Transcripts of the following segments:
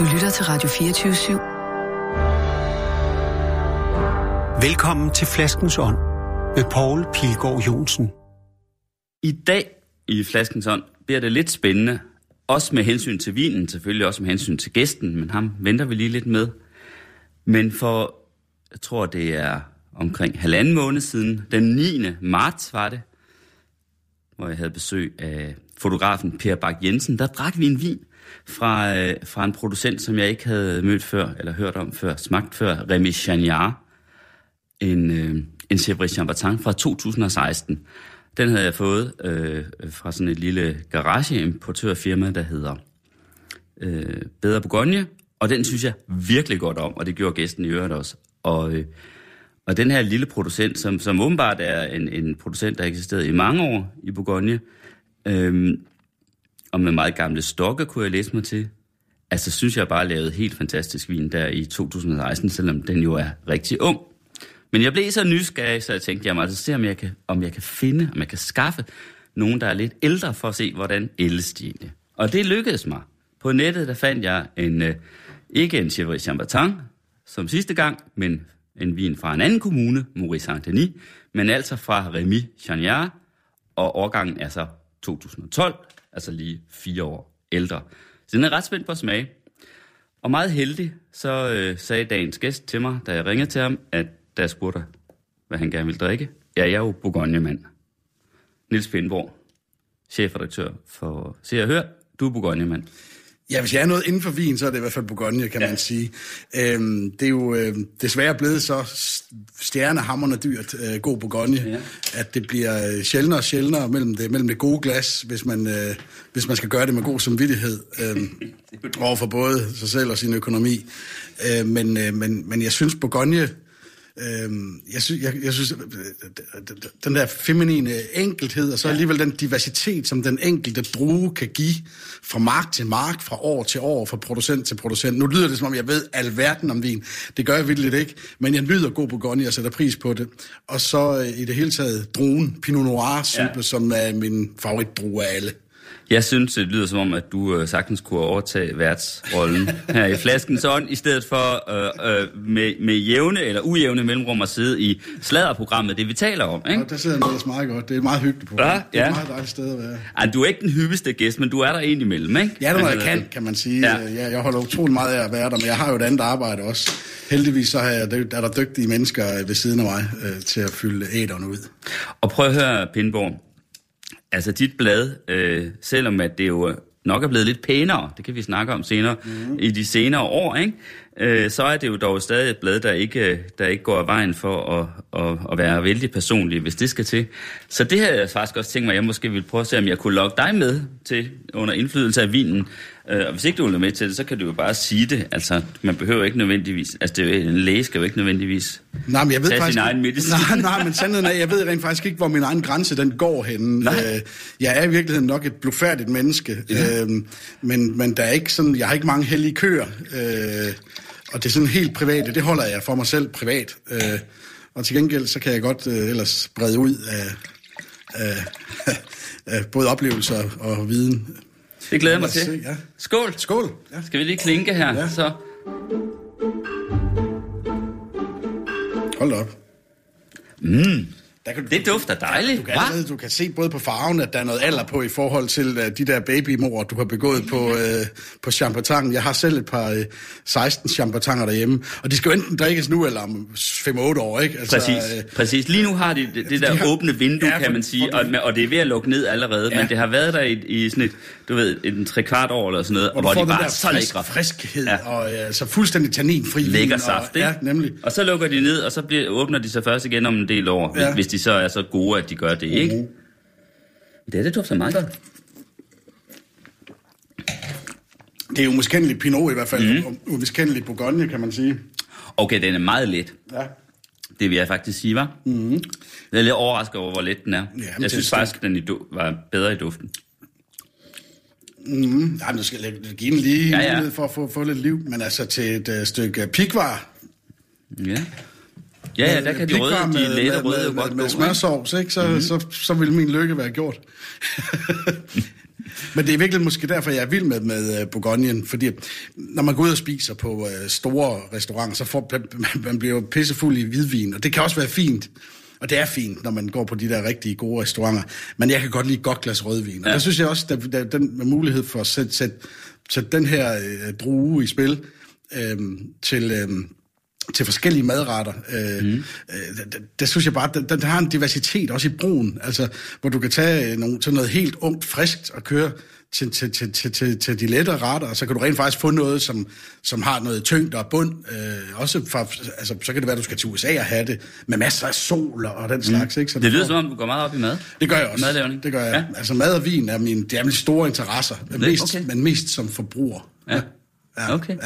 Du lytter til Radio 24 /7. Velkommen til Flaskens Ånd med Poul Pilgaard Jonsen. I dag i Flaskens Ånd bliver det lidt spændende. Også med hensyn til vinen, selvfølgelig også med hensyn til gæsten, men ham venter vi lige lidt med. Men for, jeg tror det er omkring halvanden måned siden, den 9. marts var det, hvor jeg havde besøg af fotografen Per Bak Jensen, der drak vi en vin fra, øh, fra en producent, som jeg ikke havde mødt før, eller hørt om før, smagt før, Remy Chagnard, en, øh, en Chevrolet Chambertin fra 2016. Den havde jeg fået øh, fra sådan et lille garageimportørfirma, der hedder øh, Bedre Bourgogne, og den synes jeg virkelig godt om, og det gjorde gæsten i øvrigt også. Og, øh, og den her lille producent, som, som åbenbart er en, en producent, der har eksisteret i mange år i Bourgogne, øh, og med meget gamle stokker kunne jeg læse mig til. Altså, synes jeg bare lavede helt fantastisk vin der i 2016, selvom den jo er rigtig ung. Men jeg blev så nysgerrig, så jeg tænkte, jamen altså se, om jeg kan, om jeg kan finde, om jeg kan skaffe nogen, der er lidt ældre, for at se, hvordan ældes de egentlig. Og det lykkedes mig. På nettet, der fandt jeg en, øh, ikke en Chevrolet Chambertin, som sidste gang, men en vin fra en anden kommune, Maurice Saint-Denis, men altså fra Rémy Chagnard, og årgangen er så 2012, altså lige fire år ældre. Så den er ret spændt på smag. Og meget heldig, så øh, sagde dagens gæst til mig, da jeg ringede til ham, at da jeg spurgte, hvad han gerne ville drikke, ja, jeg er jo Bourgogne-mand. Nils Pindborg, chefredaktør for Se og Hør, du er Bourgogne-mand. Ja, hvis jeg er noget inden for vin, så er det i hvert fald Bourgogne, kan ja. man sige. Øhm, det er jo øh, desværre blevet så stjernehammerende dyrt, øh, god Bourgogne, ja. at det bliver øh, sjældnere og sjældnere mellem det, mellem det gode glas, hvis man, øh, hvis man skal gøre det med god samvittighed, øh, over for både sig selv og sin økonomi. Øh, men, øh, men, men jeg synes, Bourgogne Øhm, jeg, synes, jeg, jeg synes, den der feminine enkelhed, og så alligevel den diversitet, som den enkelte druge kan give fra mark til mark, fra år til år, fra producent til producent. Nu lyder det, som om jeg ved alverden om vin. Det gør jeg virkelig ikke, men jeg nyder god Bourgogne og sætter pris på det. Og så øh, i det hele taget druen, Pinot Noir, ja. som er min favoritdrue af alle. Jeg synes, det lyder som om, at du øh, sagtens kunne overtage værtsrollen her i flaskens ånd, i stedet for øh, øh, med, med jævne eller ujævne mellemrum at sidde i sladderprogrammet, det vi taler om. Ikke? Ja, der sidder en meget godt. Det er meget hyggeligt på. Ja, det er et meget dejligt sted at være. Ja, du er ikke den hyppigste gæst, men du er der ind imellem, ikke? Ja, det er, jeg kan, kan man sige. Ja. Jeg, jeg holder utrolig meget af at være der, men jeg har jo et andet arbejde også. Heldigvis så har jeg, er der dygtige mennesker ved siden af mig øh, til at fylde æderen ud. Og prøv at høre, Pindborg. Altså dit blad, øh, selvom at det jo nok er blevet lidt pænere, det kan vi snakke om senere, mm. i de senere år, ikke? Øh, så er det jo dog stadig et blad, der ikke, der ikke går af vejen for at, at, at være vældig personlig, hvis det skal til. Så det har jeg faktisk også tænkt mig, at jeg måske ville prøve at se, om jeg kunne lokke dig med til under indflydelse af vinen. Øh, og hvis ikke du vil med til det, så kan du jo bare sige det. Altså, man behøver ikke nødvendigvis... Altså, det er, en læge skal jo ikke nødvendigvis nej, men jeg ved tage faktisk, sin egen medicin. Nej, nej, men sandheden er, jeg ved rent faktisk ikke, hvor min egen grænse den går henne. Nej. Øh, jeg er i virkeligheden nok et blufærdigt menneske, ja. øh, men, men der er ikke sådan, jeg har ikke mange heldige køer. Øh, og det er sådan helt privat, det holder jeg for mig selv privat. Øh, og til gengæld, så kan jeg godt øh, ellers brede ud af, af, af både oplevelser og viden. Det glæder jeg mig til. Ja. Skål. Skål. Ja. Skal vi lige klinke her? Ja. Så. Hold op. Mm. Der kan det dufter dejligt. Du kan, allerede, du kan se både på farven, at der er noget alder på i forhold til uh, de der babymor, du har begået på, uh, på champagne. Jeg har selv et par uh, 16 champagner derhjemme, og de skal jo enten drikkes nu eller om 5-8 år, ikke? Altså, præcis, uh, præcis. Lige nu har de det, det der de har, åbne vindue, ja, kan man sige, og, og det er ved at lukke ned allerede, ja. men det har været der i, i sådan et, du ved, en tre kvart år eller sådan noget, hvor, hvor de bare så lækre. friskhed, ja. og uh, så fuldstændig tanninfri. Lækker saft, ikke? Ja, nemlig. Og så lukker de ned, og så bliver, åbner de sig først igen om en del år, ja. hvis de så er så gode, at de gør det, ikke? Mm. Det er det dufter meget godt. Det er jo umiskendelig Pinot i hvert fald. Mm. Umiskendelig Bourgogne, kan man sige. Okay, den er meget let. Ja. Det vil jeg faktisk sige, var. Mm. Jeg er lidt overrasket over, hvor let den er. Ja, jeg synes faktisk, den i var bedre i duften. Mm. Ja, du skal give den lige ja, ja. for at få, få lidt liv. Men altså til et uh, stykke pikvar. Ja. Ja, ja, der kan de røde, de lette røde jo godt med, med smørsovs, ikke? Så, mm-hmm. så, så, så vil min lykke være gjort. Men det er virkelig måske derfor, jeg er vild med, med uh, Bourgogne, fordi når man går ud og spiser på uh, store restauranter, så får man, man bliver pissefuld i hvidvin, og det kan også være fint. Og det er fint, når man går på de der rigtig gode restauranter. Men jeg kan godt lide et godt glas rødvin. Og ja. der synes jeg også, der, der den mulighed for at sætte, sætte, sætte den her øh, drue i spil øh, til... Øh, til forskellige madretter. Øh, mm. øh, det, det synes jeg bare, den, den har en diversitet, også i brun, altså, hvor du kan tage nogle, sådan noget helt ungt, friskt og køre til, til, til, til, til, til de lette retter, og så kan du rent faktisk få noget, som, som har noget tyngde og bund. Øh, også for, altså, så kan det være, at du skal til USA og have det, med masser af sol og den slags. Mm. Ikke? Så det lyder som om, du går meget op i mad. Det gør jeg også. Madlavning. Det gør jeg. Ja. Altså mad og vin er min, det er mine store interesser, men mest, okay. men mest som forbruger. Ja. ja. Okay.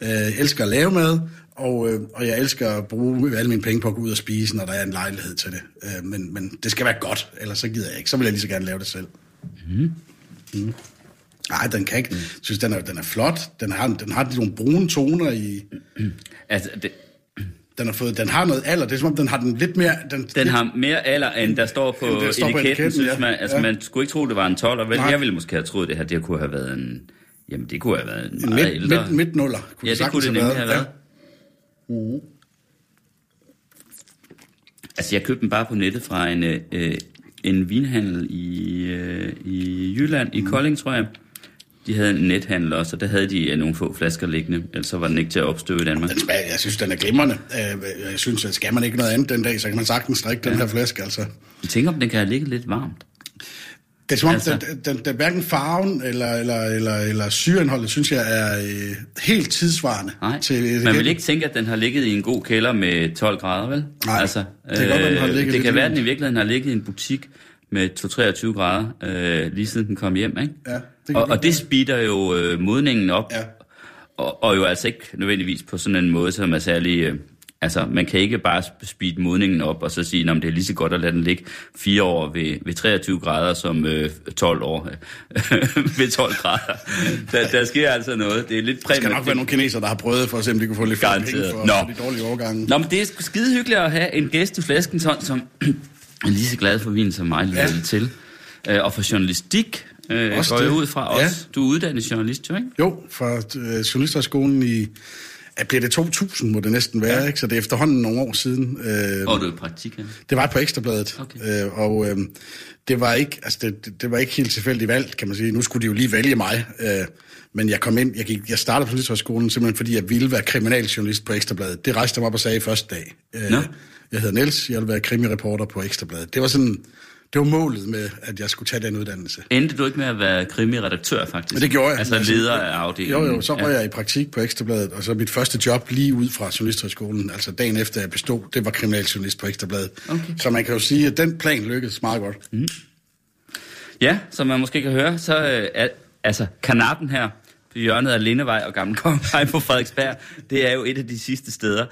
Ja. Øh, elsker at lave mad, og, øh, og jeg elsker at bruge alle mine penge på at gå ud og spise, når der er en lejlighed til det. Øh, men, men det skal være godt, ellers så gider jeg ikke. Så vil jeg lige så gerne lave det selv. Mm. Mm. Nej, den kan ikke. Jeg synes, den er, den er flot. Den har, den har nogle brune toner i... Altså, det, den har, fået, den har noget alder. Det er som om, den har den lidt mere... Den, den har mere alder, end der står på, der står etiketten, på etiketten, synes ja. man. Altså, ja. man skulle ikke tro, det var en 12, og vel, jeg ville måske have troet, det her det kunne have været en... Jamen, det kunne have været en, en meget midt, ældre... Midt, midt nuller, kunne ja, det, det kunne det nemlig have været. Ja. Uh. Altså, jeg købte den bare på nettet fra en, øh, en vinhandel i, øh, i Jylland, i mm. Kolding, tror jeg. De havde en nethandel også, og der havde de nogle få flasker liggende, ellers så var den ikke til at opstøve i Danmark. Den smager, jeg synes, den er glimrende. Øh, jeg synes, at skal man ikke noget andet den dag, så kan man sagtens drikke ja. den her flaske. Altså. Jeg tænker, om den kan have ligget lidt varmt. Det er som om, altså, den, den, den, hverken farven eller, eller, eller, eller syreindholdet, synes jeg, er øh, helt tidsvarende. Nej, til, man vil ikke tænke, at den har ligget i en god kælder med 12 grader, vel? Nej, altså, det, øh, godt, den har ligget det kan være, at den i virkeligheden har ligget i en butik med 2-23 grader, øh, lige siden den kom hjem, ikke? Ja, det og, og det speeder jo øh, modningen op, ja. og, og jo altså ikke nødvendigvis på sådan en måde, som er særlig... Øh, Altså, man kan ikke bare speede modningen op og så sige, at det er lige så godt at lade den ligge fire år ved, ved 23 grader som øh, 12 år ved 12 grader. Der, der sker altså noget. Det er lidt præmie. Der skal nok være nogle kinesere, der har prøvet for at se, om de kunne få lidt penge for, for de dårlige overgange. Nå, men det er skide hyggeligt at have en gæst i flasken, som er lige så glad for vin som mig ja. til. Øh, og for journalistik øh, går jeg ud fra også. Ja. Du er uddannet journalist, jo ikke? Jo, fra øh, journalisterskolen i Ja, bliver det 2000, må det næsten være, ja. ikke? Så det er efterhånden nogle år siden. Øh, og du er i praktik, ja? Det var på Ekstrabladet. Okay. Øh, og øh, det, var ikke, altså det, det var ikke helt tilfældigt valgt, kan man sige. Nu skulle de jo lige vælge mig. Øh, men jeg kom ind, jeg, gik, jeg startede på Journalisthøjskolen simpelthen fordi jeg ville være kriminaljournalist på Ekstrabladet. Det rejste jeg mig op og sagde første dag. Øh, no. Jeg hedder Niels, jeg vil være krimireporter på Ekstrabladet. Det var sådan, det var målet med, at jeg skulle tage den uddannelse. Endte du ikke med at være krimiredaktør, faktisk? Men det gjorde jeg. Altså, altså leder af afdelingen? Jo, jo, så var ja. jeg i praktik på Ekstrabladet, og så mit første job lige ud fra Journalisthøjskolen, altså dagen efter jeg bestod, det var kriminaljournalist på Ekstrabladet. Okay. Så man kan jo sige, at den plan lykkedes meget godt. Mm. Ja, som man måske kan høre, så øh, er, altså kanappen her, på hjørnet af Lindevej og Gamle Kongevej på Frederiksberg, det er jo et af de sidste steder,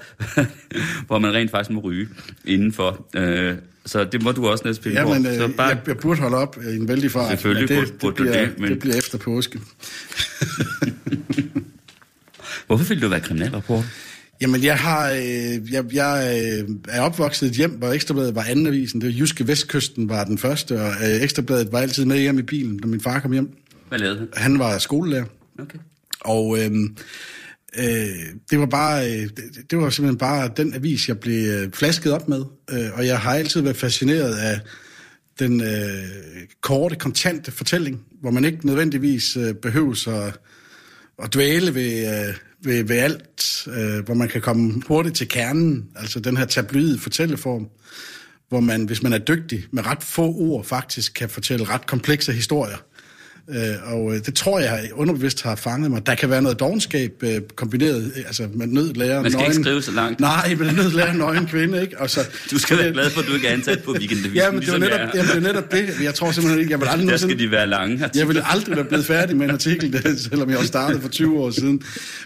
hvor man rent faktisk må ryge indenfor. Øh, så det må du også næsten spille ja, men, øh, så bare... jeg, jeg burde holde op i en vældig fart. Selvfølgelig det, burde, det, det, bliver, det, men... det bliver efter påske. Hvorfor vil du være kriminalreporter? Jamen, jeg har, øh, jeg, jeg øh, er opvokset i et hjem, hvor Ekstrabladet var anden avisen. Det var Jyske Vestkysten var den første, og øh, Ekstrabladet var altid med hjem i bilen, når min far kom hjem. Hvad lavede han? Han var skolelærer. Okay. Og øh, øh, det var bare, øh, det, det var simpelthen bare den avis, jeg blev øh, flasket op med. Øh, og jeg har altid været fascineret af den øh, korte, kontante fortælling, hvor man ikke nødvendigvis øh, behøver at, at dvæle ved, øh, ved, ved alt, øh, hvor man kan komme hurtigt til kernen, altså den her tabloide fortælleform, hvor man, hvis man er dygtig, med ret få ord faktisk kan fortælle ret komplekse historier. Øh, og øh, det tror jeg underbevidst har fanget mig. Der kan være noget dogenskab øh, kombineret, altså man nød lærer Man skal nøgen, ikke skrive så langt. Nej, men lærer nøgen kvinde, ikke? Og så, du skal være glad for, at du ikke er ansat på weekendavisen. ja, men det var netop, er. jamen, det er netop det. Jeg tror simpelthen ikke, jeg vil aldrig... Der skal de være lange artikler. Jeg ville aldrig være blevet færdig med en artikel, der, selvom jeg har startet for 20 år siden.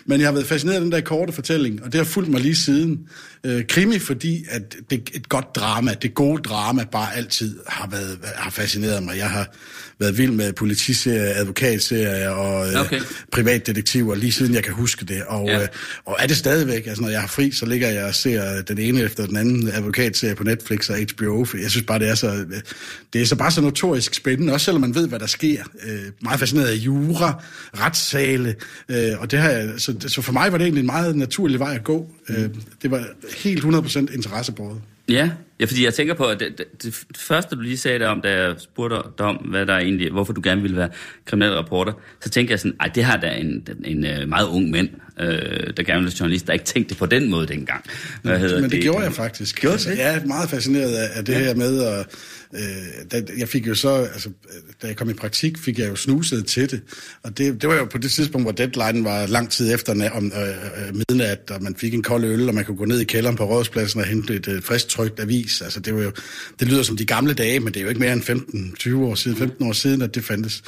Men jeg har været fascineret af den der korte fortælling, og det har fulgt mig lige siden. Øh, krimi, fordi at det et godt drama, det gode drama, bare altid har, været, har fascineret mig. Jeg har været vild med politis krimiserie, advokatserier og øh, Okay. privatdetektiver, lige siden jeg kan huske det. Og, Ja. ja. øh, og er det stadigvæk, altså når jeg har fri, så ligger jeg og ser den ene efter den anden advokatserie på Netflix og HBO, for jeg synes bare, det er så, øh, det er så bare så notorisk spændende, også selvom man ved, hvad der sker. Øh, meget fascineret af jura, retssale, øh, og det har jeg, så, så for mig var det egentlig en meget naturlig vej at gå. Øh, det var helt 100% interessebåret. Ja, ja, fordi jeg tænker på, at det, det, det første, du lige sagde der om, da jeg spurgte dig om, hvad der egentlig, hvorfor du gerne ville være kriminel reporter, så tænker jeg sådan, ej, det har da en, en, en meget ung mænd, øh, der gerne vil journalist, der ikke tænkte på den måde dengang. Hvad hedder Men det, det gjorde jeg faktisk. Gjorde altså, det? Jeg er meget fascineret af, af det ja. her med, og øh, da, jeg fik jo så, altså, da jeg kom i praktik, fik jeg jo snuset til det. Og det, det var jo på det tidspunkt, hvor deadline var lang tid efter om øh, øh, midnat, og man fik en kold øl, og man kunne gå ned i kælderen på rådspladsen og hente et øh, frisk trykt avis. Altså, det, var jo, det lyder som de gamle dage, men det er jo ikke mere end 15-20 år siden, 15 år siden, at det fandtes.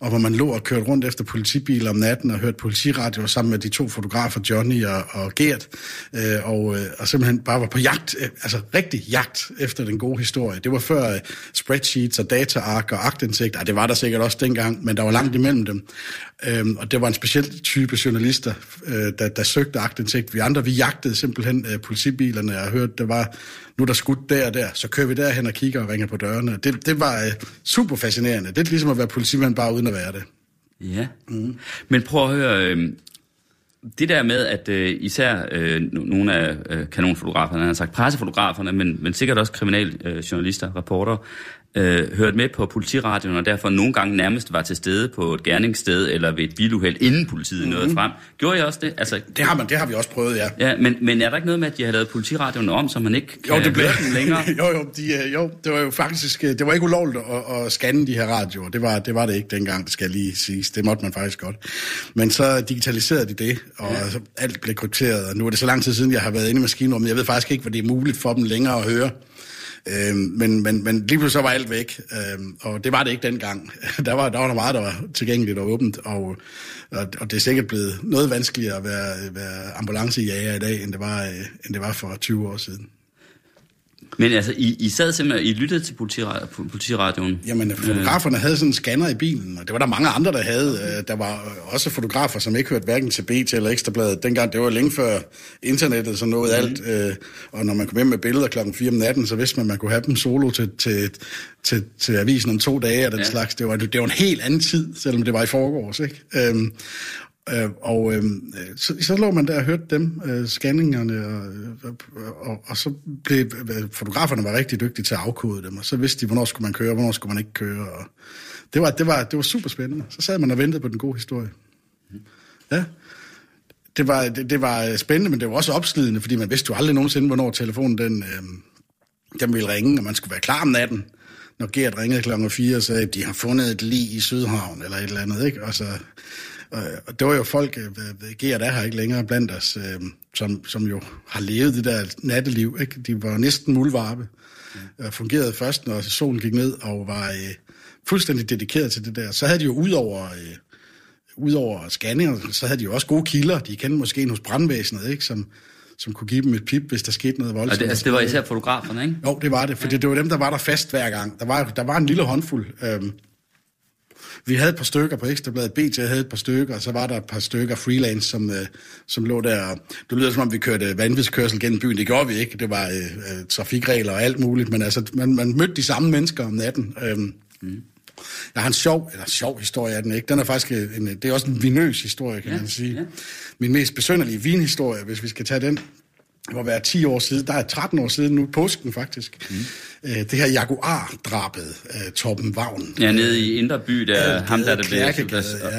Og hvor man lå og kørte rundt efter politibiler om natten og hørte politiradio sammen med de to fotografer, Johnny og, og Gert, øh, og, øh, og simpelthen bare var på jagt, øh, altså rigtig jagt efter den gode historie. Det var før øh, spreadsheets og dataark og agtindsigt, Ej, det var der sikkert også dengang, men der var langt imellem dem. Øhm, og det var en speciel type journalister, øh, der, der søgte agtindsigt. Vi andre, vi jagtede simpelthen øh, politibilerne og hørte, det var, nu er der skudt der og der, så kører vi derhen og kigger og ringer på dørene. Det, det var øh, super fascinerende. Det er ligesom at være politimand bare uden at være det. Ja. Mm. Men prøv at høre, øh, det der med, at øh, især øh, no- nogle af øh, kanonfotograferne, han har sagt pressefotograferne, men, men sikkert også kriminaljournalister, øh, reporter, øh, hørte med på politiradioen, og derfor nogle gange nærmest var til stede på et gerningssted eller ved et biluheld, inden politiet mm-hmm. nåede frem. Gjorde I også det? Altså, Det har, man, det har vi også prøvet, ja. ja, men, men er der ikke noget med, at de har lavet politiradioen om, så man ikke kan Jo, det blev høre den længere? jo, jo, de, øh, jo, det var jo faktisk, øh, det var ikke ulovligt at, at scanne de her radioer. Det var, det var det ikke dengang, det skal jeg lige siges. Det måtte man faktisk godt. Men så digitaliserede de det, og ja. alt blev krypteret. Og nu er det så lang tid siden, jeg har været inde i maskinrummet. Jeg ved faktisk ikke, hvad det er muligt for dem længere at høre. Øh, men, men, men lige pludselig så var alt væk, øhm, og det var det ikke dengang. der, var, der var der meget, der var tilgængeligt og åbent, og, og, og det er sikkert blevet noget vanskeligere at være, være ambulancejager i dag, end det var, øh, end det var for 20 år siden. Men altså, I, I sad simpelthen, I lyttede til politira- politiradioen? Jamen, fotograferne havde sådan en scanner i bilen, og det var der mange andre, der havde. Øh, Der var også fotografer, som ikke hørte hverken til BT eller Ekstrabladet. Dengang, det var længe før internettet, så nåede alt. øh, Og når man kom hjem med billeder klokken 4 om natten, så vidste man, at man kunne have dem solo til, til, til, til avisen om to dage og den ja. slags. Det var, det var en helt anden tid, selvom det var i forgårs, ikke? Øhm, Øh, og øh, så, så lå man der og hørte dem, øh, scanningerne, og, og, og, så blev øh, fotograferne var rigtig dygtige til at afkode dem, og så vidste de, hvornår skulle man køre, hvornår skulle man ikke køre. Og det, var, det, var, det var super spændende. Så sad man og ventede på den gode historie. Ja. Det var, det, det var øh, spændende, men det var også opslidende, fordi man vidste jo aldrig nogensinde, hvornår telefonen den, øh, den ville ringe, og man skulle være klar om natten, når Gert ringede klokken 4 og sagde, at de har fundet et lig i Sydhavn, eller et eller andet, ikke? Og så, og det var jo folk, øh, Gert er her ikke længere blandt os, øh, som, som jo har levet det der natteliv, ikke? De var næsten muldvarpe, og fungerede først, når solen gik ned, og var øh, fuldstændig dedikeret til det der. Så havde de jo ud over... Øh, Udover scanninger, så havde de jo også gode kilder. De kendte måske en hos brandvæsenet, ikke? Som, som kunne give dem et pip, hvis der skete noget Og voldsomt. det, altså, det var især fotograferne, ikke? Jo, det var det, for det, det var dem, der var der fast hver gang. Der var, der var en lille håndfuld. Øhm, vi havde et par stykker på Ekstrabladet, BT havde et par stykker, og så var der et par stykker freelance, som, øh, som lå der. Det lyder som om, vi kørte vanvidskørsel gennem byen. Det gjorde vi ikke. Det var øh, øh, trafikregler og alt muligt, men altså, man, man mødte de samme mennesker om natten. Øhm, mm. Jeg har en sjov, eller sjov historie er den ikke. Den er faktisk en, det er også en vinøs historie, kan Ja, man sige. ja. Min mest besønderlige vinhistorie, hvis vi skal tage den, det må være 10 år siden, der er 13 år siden nu, påsken faktisk. Mm. Øh, det her Jaguar-drabet af Torben Vagn. Ja, nede i Indre By, der Adelgade, ham der, der blev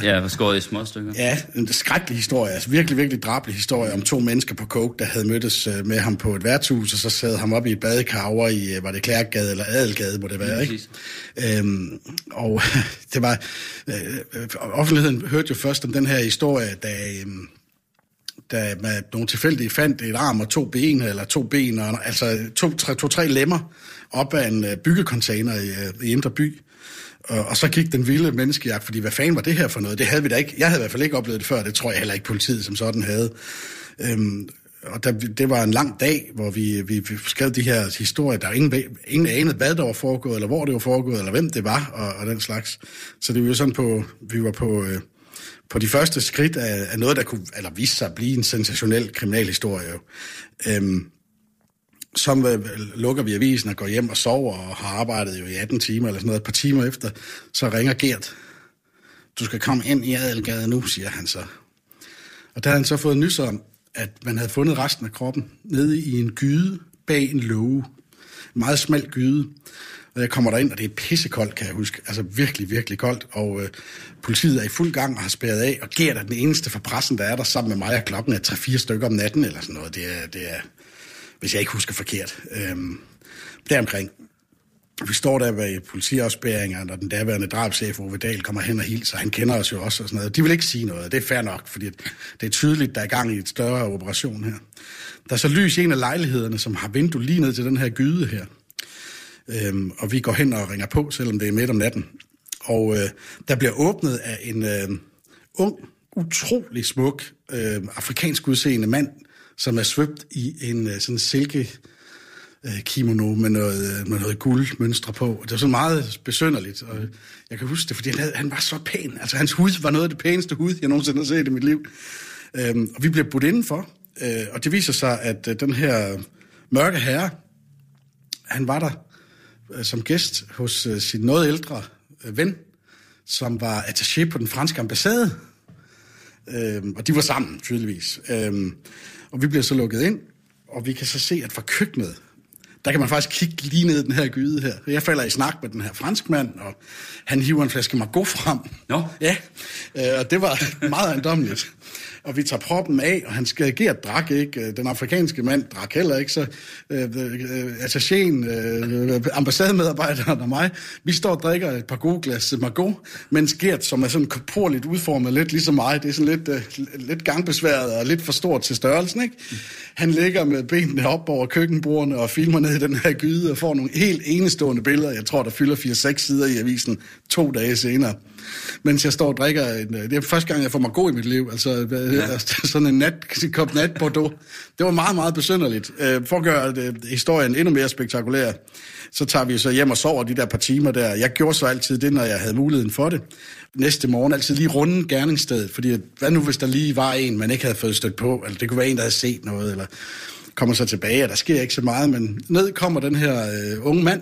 ja. ja, skåret i små stykker. Ja, en skrækkelig historie, altså virkelig, virkelig drabelig historie om to mennesker på coke, der havde mødtes øh, med ham på et værtshus, og så sad ham op i et badekar over i, øh, var det Klærkegade eller Adelgade, må det være, Ja, ikke? Øhm, og det var, øh, offentligheden hørte jo først om den her historie, da, øh, da man nogle tilfældige fandt et arm og to ben, eller to ben, og, altså to, tre, to, tre lemmer op af en øh, byggecontainer i, øh, i Indre By. Og, og så gik den vilde menneskejagt, fordi hvad fanden var det her for noget? Det havde vi da ikke. Jeg havde i hvert fald ikke oplevet det før, det tror jeg heller ikke politiet som sådan havde. Øhm, og der, det var en lang dag, hvor vi, vi, vi skrev de her historier. Der var ingen, ingen anede, hvad der var foregået, eller hvor det var foregået, eller hvem det var, og, og den slags. Så det var jo sådan på, vi var på, øh, på de første skridt af, af noget, der kunne, eller vise sig at blive en sensationel kriminalhistorie. Øhm, så øh, lukker vi avisen og går hjem og sover og har arbejdet jo i 18 timer eller sådan noget. Et par timer efter, så ringer Gert. Du skal komme ind i Adelgade nu, siger han så. Og der har han så fået nys om, at man havde fundet resten af kroppen nede i en gyde bag en låge. En meget smal gyde. Og jeg kommer derind, og det er pissekoldt, kan jeg huske. Altså virkelig, virkelig koldt. Og øh, politiet er i fuld gang og har spærret af. Og Gert er den eneste fra pressen, der er der sammen med mig, og klokken er 3-4 stykker om natten, eller sådan noget. Det er, det er hvis jeg ikke husker forkert. Øhm, deromkring. Vi står der ved politiafspæringerne, og den derværende drabschef Ove Dahl kommer hen og hilser. Han kender os jo også og sådan noget. De vil ikke sige noget, det er fair nok, fordi det er tydeligt, der er gang i et større operation her. Der er så lys i en af lejlighederne, som har vindue lige ned til den her gyde her. Øhm, og vi går hen og ringer på, selvom det er midt om natten. Og øh, der bliver åbnet af en øh, ung, utrolig smuk, øh, afrikansk udseende mand, som er svøbt i en øh, sådan silke øh, kimono med noget, øh, med noget guldmønstre på. Det var så meget besønderligt, og jeg kan huske det, fordi han, havde, han var så pæn. Altså hans hud var noget af det pæneste hud, jeg nogensinde har set i mit liv. Øhm, og vi bliver budt indenfor, øh, og det viser sig, at øh, den her mørke herre, han var der som gæst hos øh, sin noget ældre øh, ven, som var attaché på den franske ambassade. Øhm, og de var sammen, tydeligvis. Øhm, og vi bliver så lukket ind, og vi kan så se, at fra køkkenet, der kan man faktisk kigge lige ned i den her gyde her. Jeg falder i snak med den her franskmand, og han hiver en flaske Margot frem. Nå. Ja, øh, og det var meget ejendommeligt og vi tager proppen af, og han skal Gert drak ikke, øh, den afrikanske mand drak heller ikke, så øh, øh, attachéen, øh, ambassademedarbejderen og mig, vi står og drikker et par gode glas Margot, mens Gert, som er sådan korporligt udformet, lidt ligesom mig, det er sådan lidt, øh, lidt gangbesværet og lidt for stort til størrelsen, ikke? Han ligger med benene op over køkkenbordene og filmer ned i den her gyde og får nogle helt enestående billeder. Jeg tror, der fylder 4-6 sider i avisen to dage senere mens jeg står og drikker. En, det er første gang, jeg får mig god i mit liv. Altså, ja. sådan en nat, kop nat Bordeaux. Det var meget, meget besynderligt. Øh, for at gøre det, historien endnu mere spektakulær, så tager vi så hjem og sover de der par timer der. Jeg gjorde så altid det, når jeg havde muligheden for det. Næste morgen altid lige runde gerningsstedet, fordi hvad nu, hvis der lige var en, man ikke havde fået stødt på, eller det kunne være en, der havde set noget, eller kommer så tilbage, og der sker ikke så meget, men ned kommer den her øh, unge mand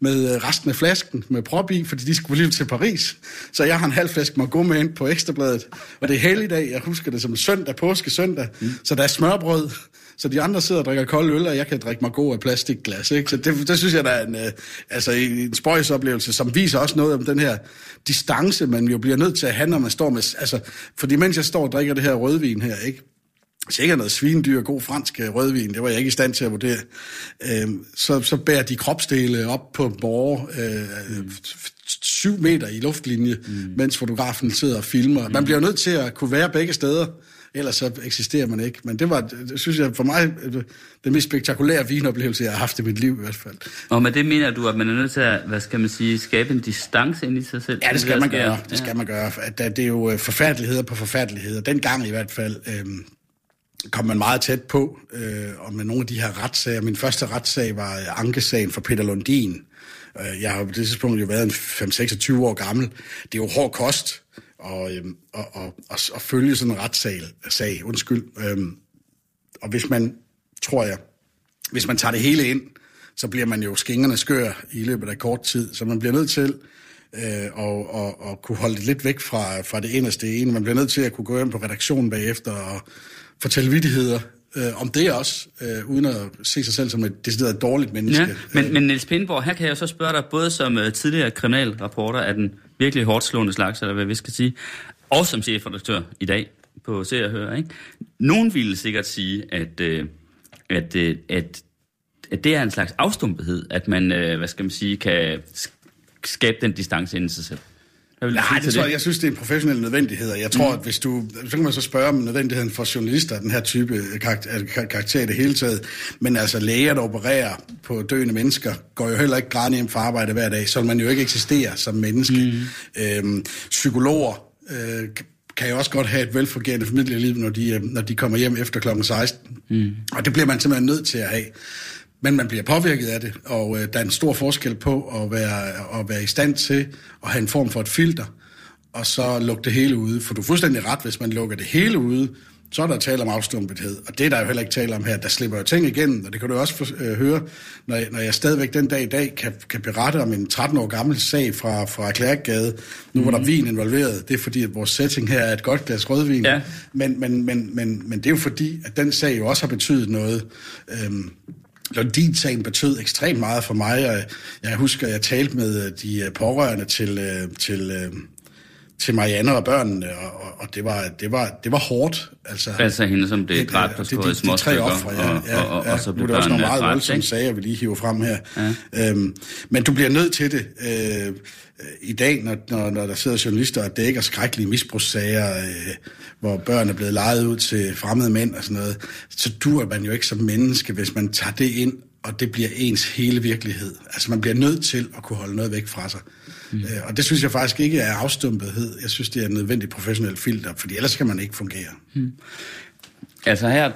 med øh, resten af flasken med prop i, fordi de skulle lige til Paris. Så jeg har en halv flaske gå med ind på Ekstrabladet, og det er helligdag, jeg husker det som søndag, påske søndag, mm. så der er smørbrød, så de andre sidder og drikker kold øl, og jeg kan drikke mig god af plastikglas. Ikke? Så det, det synes jeg, der er en, øh, altså en spøjsoplevelse, som viser også noget om den her distance, man jo bliver nødt til at have, når man står med... Altså, fordi mens jeg står og drikker det her rødvin her, ikke? Sikkert noget svindyr, god fransk øh, rødvin, det var jeg ikke i stand til at vurdere, øh, så, så bærer de kropsdele op på borger øh, mm. syv meter i luftlinje, mm. mens fotografen sidder og filmer. Man bliver nødt til at kunne være begge steder, ellers så eksisterer man ikke. Men det var, det synes jeg, for mig, den mest spektakulære vinoplevelse, jeg har haft i mit liv i hvert fald. Og med det mener du, at man er nødt til at, hvad skal man sige, skabe en distance ind i sig selv? Ja, det skal man gøre. Det skal man gøre. At det er jo øh, forfærdeligheder på forfærdeligheder. Den gang i hvert fald, øh, kom man meget tæt på, øh, og med nogle af de her retssager. Min første retssag var øh, ankesagen for Peter Lundin. Øh, jeg har på det tidspunkt jo været en 5-26 år gammel. Det er jo hård kost at, øh, og, og, og, og følge sådan en retssag. Sag, undskyld. Øh, og hvis man, tror jeg, hvis man tager det hele ind, så bliver man jo skængerne skør i løbet af kort tid. Så man bliver nødt til øh, og, og, og kunne holde det lidt væk fra, fra det eneste ene. Man bliver nødt til at kunne gå ind på redaktionen bagefter og fortælle vidigheder øh, om det også, øh, uden at se sig selv som et decideret dårligt menneske. Ja, men, men Niels Pindborg, her kan jeg jo så spørge dig, både som øh, tidligere kriminalrapporter af den virkelig hårdt slående slags, eller hvad vi skal sige, og som chefredaktør i dag på Se og Hør, Ikke? Nogen ville sikkert sige, at, øh, at, øh, at, at det er en slags afstumpethed, at man, øh, hvad skal man sige, kan skabe den distance inden sig selv. Jeg Nej, det tror jeg, jeg synes, det er en professionel nødvendighed, jeg tror, mm. at hvis du, så kan man så spørge om nødvendigheden for journalister af den her type karakter, karakter i det hele taget, men altså læger, der opererer på døende mennesker, går jo heller ikke grædende hjem for arbejde hver dag, så man jo ikke eksistere som menneske. Mm. Øhm, psykologer øh, kan jo også godt have et velfungerende familieliv, når de, øh, når de kommer hjem efter klokken 16. Mm. Og det bliver man simpelthen nødt til at have. Men man bliver påvirket af det, og øh, der er en stor forskel på at være, at være i stand til at have en form for et filter, og så lukke det hele ude. For du er fuldstændig ret, hvis man lukker det hele ude, så er der tale om afstumpethed. Og det er der jo heller ikke tale om her. Der slipper jo ting igennem, og det kan du også for, øh, høre, når jeg, når jeg stadigvæk den dag i dag kan, kan berette om en 13 år gammel sag fra, fra Klærkgade, nu hvor mm. der vin involveret. Det er fordi, at vores setting her er et godt glas rødvin. Ja. Men, men, men, men, men det er jo fordi, at den sag jo også har betydet noget. Øhm, Lundin-sagen betød ekstremt meget for mig, og jeg husker, at jeg talte med øh, de øh, pårørende til, øh, til, til Marianne og børnene, og, og det, var, det, var, det var hårdt. Altså, altså hende, som blev dræbt og stået i små tre ofre, ja, ja, ja, og, og, og så blev nu er det også nogle meget voldsomme sager, vi lige hiver frem her. Ja. Øhm, men du bliver nødt til det øh, i dag, når, når, når der sidder journalister og dækker skrækkelige misbrugssager, øh, hvor børn er blevet lejet ud til fremmede mænd og sådan noget, så dur man jo ikke som menneske, hvis man tager det ind, og det bliver ens hele virkelighed. Altså man bliver nødt til at kunne holde noget væk fra sig. Mm. Øh, og det synes jeg faktisk ikke er afstumpethed. Jeg synes, det er en nødvendig professionel filter, fordi ellers kan man ikke fungere. Mm. Altså her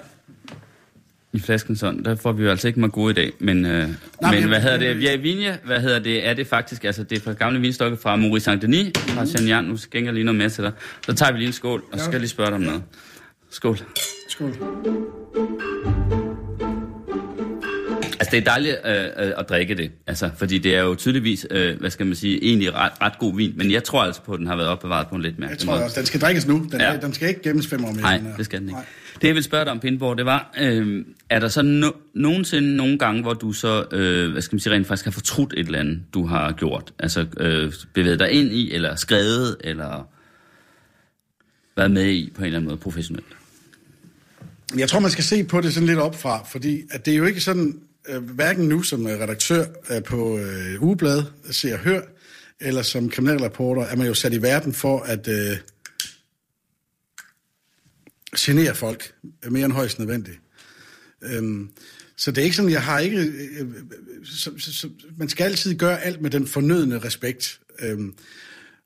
i flasken sådan, der får vi jo altså ikke meget gode i dag, men, øh, Nej, men hvad hedder det? Ja, Vinje, hvad hedder det? Er det faktisk, altså det er fra gamle vinstokke fra Maurice Saint-Denis, fra Chagnon, nu skal jeg lige noget med til dig. Så tager vi lige en skål, og så skal jeg lige spørge dig om noget. Skål. Skål. Det er dejligt øh, øh, at drikke det, altså, fordi det er jo tydeligvis, øh, hvad skal man sige, egentlig ret, ret god vin, men jeg tror altså på, at den har været opbevaret på en lidt mærkelig Jeg tror måde. også, den skal drikkes nu. Den, ja. er, den skal ikke gemmes fem år mere. Nej, det skal den ikke. Nej. Det, jeg vil spørge dig om, Pindborg, det var, øh, er der så no- nogensinde nogle gange, hvor du så, øh, hvad skal man sige, rent faktisk har fortrudt et eller andet, du har gjort? Altså, øh, bevæget dig ind i, eller skrevet, eller været med i på en eller anden måde professionelt? Jeg tror, man skal se på det sådan lidt opfra, fordi at det er jo ikke sådan, Øh, hverken nu som øh, redaktør øh, på øh, Ugeblad, ser og hør, eller som kriminalreporter, er man jo sat i verden for at øh, genere folk mere end højst nødvendigt. Øhm, så det er ikke sådan, jeg har ikke... Øh, øh, så, så, så, man skal altid gøre alt med den fornødne respekt. Øhm,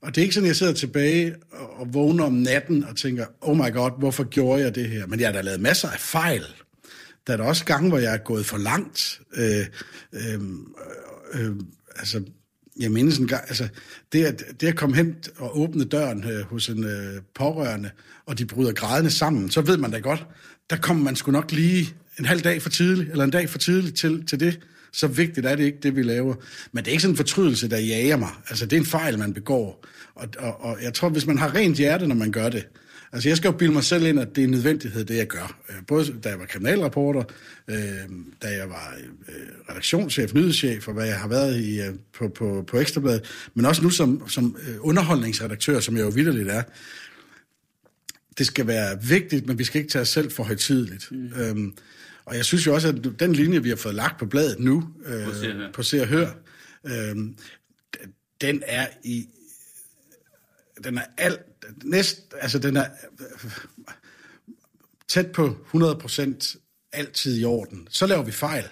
og det er ikke sådan, jeg sidder tilbage og, og vågner om natten og tænker, oh my god, hvorfor gjorde jeg det her? Men jeg har da lavet masser af fejl. Der er der også gange, hvor jeg er gået for langt. Øh, øh, øh, altså, jeg mindes en gang, altså, det at, det at komme hen og åbne døren øh, hos en øh, pårørende, og de bryder grædende sammen, så ved man da godt, der kommer man sgu nok lige en halv dag for tidligt, eller en dag for tidligt til, til det. Så vigtigt er det ikke, det vi laver. Men det er ikke sådan en fortrydelse, der jager mig. Altså, det er en fejl, man begår. Og, og, og jeg tror, hvis man har rent hjerte, når man gør det, Altså, jeg skal jo bilde mig selv ind, at det er en nødvendighed, det jeg gør. Øh, både da jeg var kriminalreporter, øh, da jeg var øh, redaktionschef, nyhedschef, og hvad jeg har været i, øh, på, på, på Ekstrabladet, men også nu som, som øh, underholdningsredaktør, som jeg jo vidderligt er. Det skal være vigtigt, men vi skal ikke tage os selv for højtidligt. Mm. Øhm, og jeg synes jo også, at den linje, vi har fået lagt på bladet nu, øh, på Se og Hør, øh, den er i den er alt, næst, altså den er tæt på 100% altid i orden. Så laver vi fejl.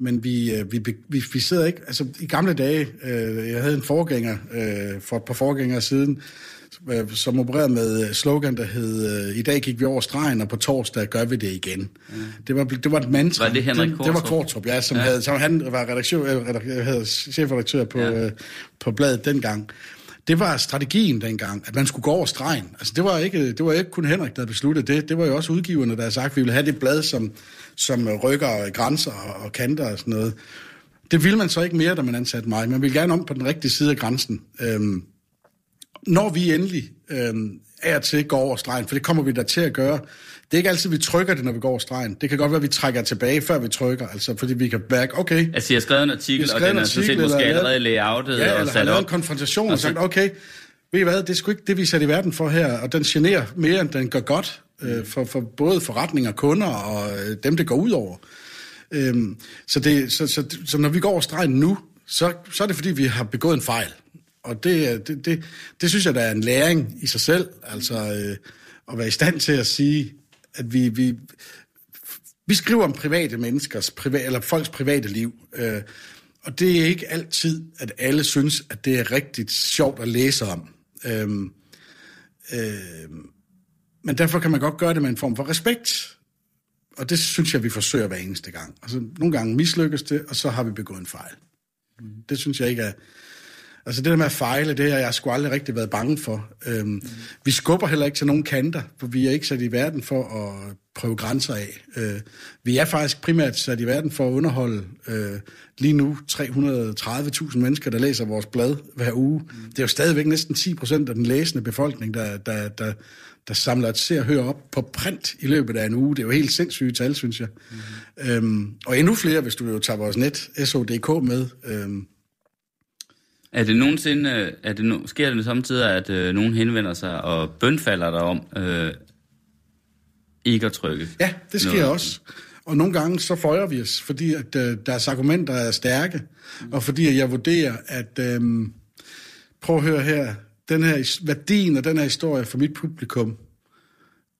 Men vi, øh, vi, vi, vi sidder ikke... Altså, i gamle dage, øh, jeg havde en forgænger øh, for et par forgængere siden, øh, som opererede med slogan, der hed, øh, i dag gik vi over stregen, og på torsdag gør vi det igen. Mm. Det, var, det var et mantra. Var det Henrik Det, det var Kortrup, ja, som, ja. Havde, som han var redaktør, redaktør, chefredaktør på, ja. øh, på bladet dengang det var strategien dengang, at man skulle gå over stregen. Altså, det var ikke, det var ikke kun Henrik, der havde besluttet det. Det var jo også udgiverne, der havde sagt, at vi ville have det blad, som, som rykker grænser og kanter og sådan noget. Det ville man så ikke mere, da man ansatte mig. Man ville gerne om på den rigtige side af grænsen. Øhm, når vi endelig øhm, er til at gå over stregen, for det kommer vi da til at gøre, det er ikke altid, vi trykker det, når vi går stregen. Det kan godt være, at vi trækker tilbage, før vi trykker, altså fordi vi kan back, okay. Altså, jeg har skrevet en artikel, og den er så set måske allerede layoutet ja, og sat eller en konfrontation og, sagt, okay, ved I hvad, det er sgu ikke det, vi er sat i verden for her, og den generer mere, end den gør godt øh, for, for både forretninger, kunder og øh, dem, det går ud over. Øhm, så, det, så, så, så når vi går over stregen nu, så, så er det fordi, vi har begået en fejl. Og det, det, det, det synes jeg, der er en læring i sig selv, altså øh, at være i stand til at sige, at vi, vi, vi skriver om private menneskers, priva, eller folks private liv. Øh, og det er ikke altid, at alle synes, at det er rigtig sjovt at læse om. Øh, Øh, men derfor kan man godt gøre det med en form for respekt. Og det synes jeg, vi forsøger hver eneste gang. Altså, nogle gange mislykkes det, og så har vi begået en fejl. Det synes jeg ikke er... Altså det der med at fejle, det har jeg sgu aldrig rigtig været bange for. Øhm, mm. Vi skubber heller ikke til nogen kanter, for vi er ikke sat i verden for at prøve grænser af. Øh, vi er faktisk primært sat i verden for at underholde øh, lige nu 330.000 mennesker, der læser vores blad hver uge. Mm. Det er jo stadigvæk næsten 10 procent af den læsende befolkning, der, der, der, der samler et ser og hører op på print i løbet af en uge. Det er jo helt sindssygt tal, synes jeg. Mm. Øhm, og endnu flere, hvis du jo tager vores net, SODK, med. Øhm, er det nogensinde, er det no, sker det samtidig, at øh, nogen henvender sig og bønfalder dig om øh, ikke at trykke? Ja, det sker noget. også. Og nogle gange så føjer vi os, fordi at, øh, deres argumenter er stærke, mm. og fordi jeg vurderer, at øh, prøv at høre her, den her værdien af den her historie for mit publikum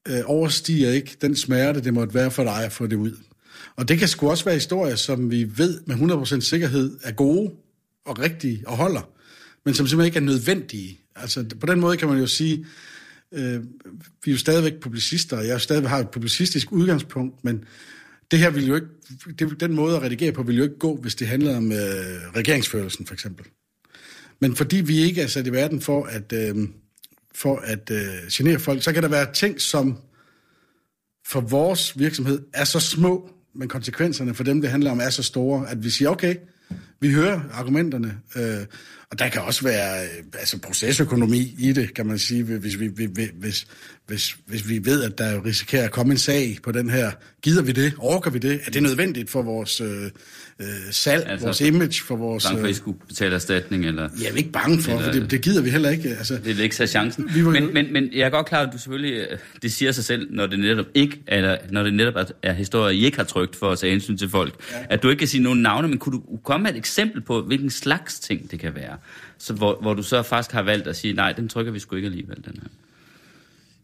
øh, overstiger ikke den smerte, det måtte være for dig at få det ud. Og det kan sgu også være historier, som vi ved med 100% sikkerhed er gode og rigtige og holder, men som simpelthen ikke er nødvendige. Altså på den måde kan man jo sige, øh, vi er jo stadigvæk publicister, og jeg stadigvæk har et publicistisk udgangspunkt, men det her vil jo ikke, det, den måde at redigere på vil jo ikke gå, hvis det handler om øh, regeringsførelsen for eksempel. Men fordi vi ikke er sat i verden for at, øh, for at øh, genere folk, så kan der være ting, som for vores virksomhed er så små, men konsekvenserne for dem, det handler om, er så store, at vi siger, okay, vi hører argumenterne, øh, og der kan også være øh, altså procesøkonomi i det, kan man sige, hvis vi, hvis, hvis, hvis vi ved, at der risikerer at komme en sag på den her. Gider vi det? Orker vi det? Er det nødvendigt for vores øh, øh, salg, altså, vores image, for vores... Bange for, at I skulle betale erstatning, eller... Vi er ikke bange for, eller, for det, det gider vi heller ikke. Altså, det vil ikke have chancen. Vi var, men, men, men jeg er godt klar, at du selvfølgelig... Øh, det siger sig selv, når det netop ikke eller når det netop er, er historier, I ikke har trygt for at tage hensyn til folk. Ja. At du ikke kan sige nogen navne, men kunne du komme med et eksempel på, hvilken slags ting det kan være? Så, hvor, hvor du så faktisk har valgt at sige, nej, den trykker vi sgu ikke alligevel, den her.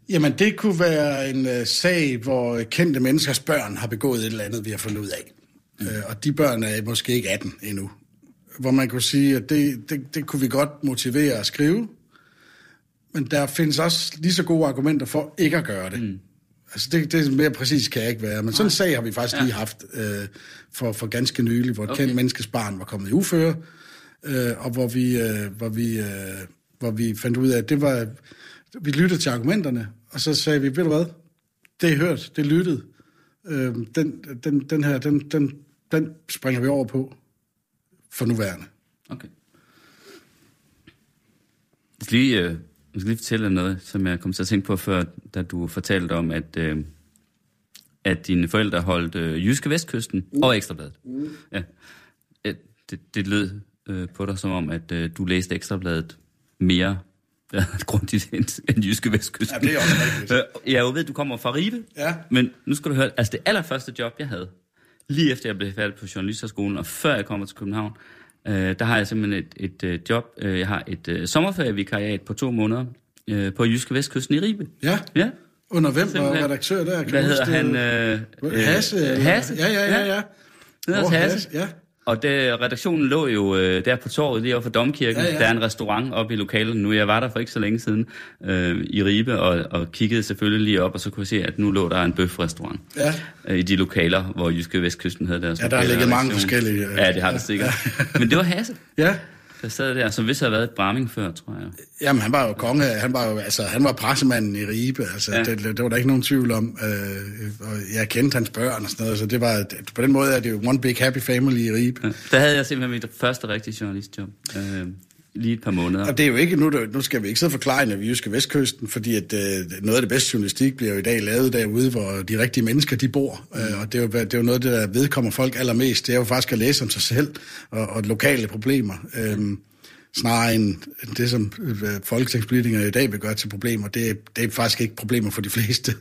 Jamen, det kunne være en uh, sag, hvor kendte menneskers børn har begået et eller andet, vi har fundet ud af. Mm. Uh, og de børn er måske ikke 18 endnu. Hvor man kunne sige, at det, det, det kunne vi godt motivere at skrive. Men der findes også lige så gode argumenter for ikke at gøre det. Mm. Altså, det, det mere præcis kan jeg ikke være. Men sådan en sag har vi faktisk ja. lige haft uh, for, for ganske nylig, hvor et okay. kendt menneskes barn var kommet i uføre, uh, og hvor vi, uh, hvor, vi, uh, hvor vi fandt ud af, at det var vi lyttede til argumenterne, og så sagde vi, ved du hvad, det er hørt, det er lyttet. Øh, den, den, den her, den, den, den springer vi over på for nuværende. Okay. Jeg skal lige, øh, jeg skal lige fortælle noget, som jeg kom til at tænke på før, da du fortalte om, at, øh, at dine forældre holdt øh, Jyske Vestkysten mm. og Ekstrabladet. Mm. Ja. Det, det lød øh, på dig som om, at øh, du læste Ekstrabladet mere grundigt end, end Jyske Vestkysten. Ja, det er også rigtigt. Øh, jeg ved, du kommer fra Ribe, ja. men nu skal du høre, altså det allerførste job, jeg havde, lige efter jeg blev færdig på Journalisterskolen, og før jeg kommer til København, øh, der har jeg simpelthen et, et, øh, job. Øh, jeg har et uh, sommerferievikariat på to måneder øh, på Jyske Vestkysten i Ribe. Ja? Ja. Under hvem var redaktør der? Kan Hvad hedder han? Øh, Hasse? Hasse? Ja, ja, ja. ja. Det hedder Hasse. Hasse. Ja. Og det, redaktionen lå jo øh, der på torvet lige over for Domkirken. Ja, ja. Der er en restaurant oppe i lokalet nu. Jeg var der for ikke så længe siden øh, i Ribe og, og kiggede selvfølgelig lige op, og så kunne jeg se, at nu lå der en bøfrestaurant ja. øh, i de lokaler, hvor Jyske Vestkysten havde deres Ja, der har ligget mange forskellige. Øh, ja, det har det sikkert. Men det var Hasse. Ja der sad der, som hvis havde været et Braming før, tror jeg. Jamen, han var jo konge, han var jo, altså, han var pressemanden i Ribe, altså, ja. det, det, var der ikke nogen tvivl om, øh, og jeg kendte hans børn og sådan noget, så det var, på den måde er det jo one big happy family i Ribe. Ja. Der havde jeg simpelthen mit første rigtige journalistjob. Øh, lige et par måneder. Og det er jo ikke, nu, nu skal vi ikke sidde og forklare når vi Jyske Vestkysten, fordi at, øh, noget af det bedste journalistik bliver jo i dag lavet derude, hvor de rigtige mennesker, de bor. Mm. Øh, og det er, jo, det er jo noget, der vedkommer folk allermest. Det er jo faktisk at læse om sig selv og, og lokale problemer. Øh, snarere end det, som øh, folketingspolitikere i dag vil gøre til problemer. Det, det er faktisk ikke problemer for de fleste.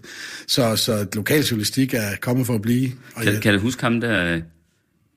Så, så lokaljournalistik er kommet for at blive. Kan, jeg, kan du huske ham der,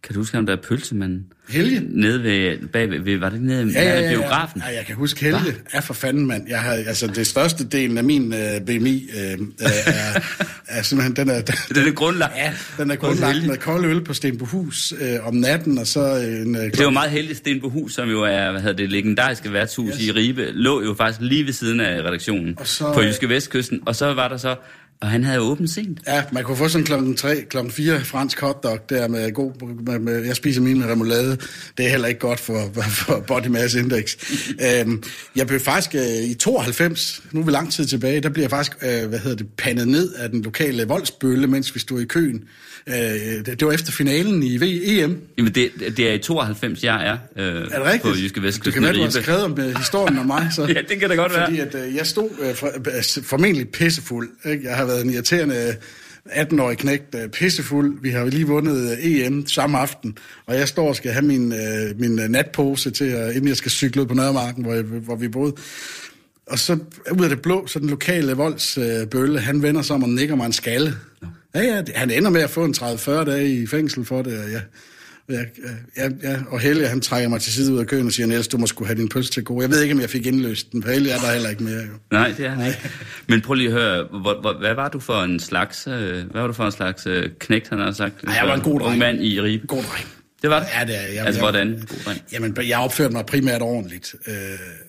Kan du huske ham, der er pølsemanden? Helge? Nede ved, bag ved, var det ikke nede Ja, ja, ved ja, biografen? Ja, jeg kan huske Helge Hva? er for fanden, mand. Jeg har, altså, det største delen af min øh, BMI øh, øh, er, er simpelthen, den er, Den er grundlagt. Ja, den er grundlagt med kold øl på Stenbohus øh, om natten, og så en... Øh, det var meget heldigt, Stenbohus, som jo er hvad hedder det legendariske værtshus yes. i Ribe, lå jo faktisk lige ved siden af redaktionen så, på Jyske Vestkysten, og så var der så og han havde åbent sent. Ja, man kunne få sådan klokken 3, klokken 4 fransk hotdog der med god... Med, med, jeg spiser min med remoulade. Det er heller ikke godt for, for body mass index. øhm, jeg blev faktisk øh, i 92, nu er vi lang tid tilbage, der blev jeg faktisk, øh, hvad hedder det, pandet ned af den lokale voldsbølle, mens vi stod i køen. Øh, det, var efter finalen i EM. Jamen, det, det er i 92, jeg er, øh, er det rigtigt? på Jyske Vestkysten. Du kan være, du har skrevet om uh, historien om mig. Så. ja, det kan da godt Fordi være. Fordi at, uh, jeg stod uh, for, uh, formentlig pissefuld. Ikke? Jeg har været en irriterende 18-årig knægt, pissefuld. Vi har lige vundet EM samme aften, og jeg står og skal have min, uh, min natpose til, uh, inden jeg skal cykle ud på Nørremarken, hvor, jeg, hvor vi boede. Og så ud af det blå, så den lokale voldsbølle, uh, han vender sig om og nikker mig en skalle. Ja, ja, han ender med at få en 30-40 dage i fængsel for det, og ja, ja, ja, ja, og Helge, han trækker mig til side ud af køen og siger, Niels, du må skulle have din pølse til gode. Jeg ved ikke, om jeg fik indløst den, for Helge er der heller ikke mere. Jo. Nej, det er han ikke. Men prøv lige at høre, hvor, hvor, hvad var du for en slags, øh, hvad var du for en slags øh, knægt, han har sagt? Nej, jeg var en god dreng. mand i Ribe. God dreng. Det var det? Ja, det er jeg. Altså, jeg, hvordan? God dreng. Jamen, jeg opførte mig primært ordentligt. Øh,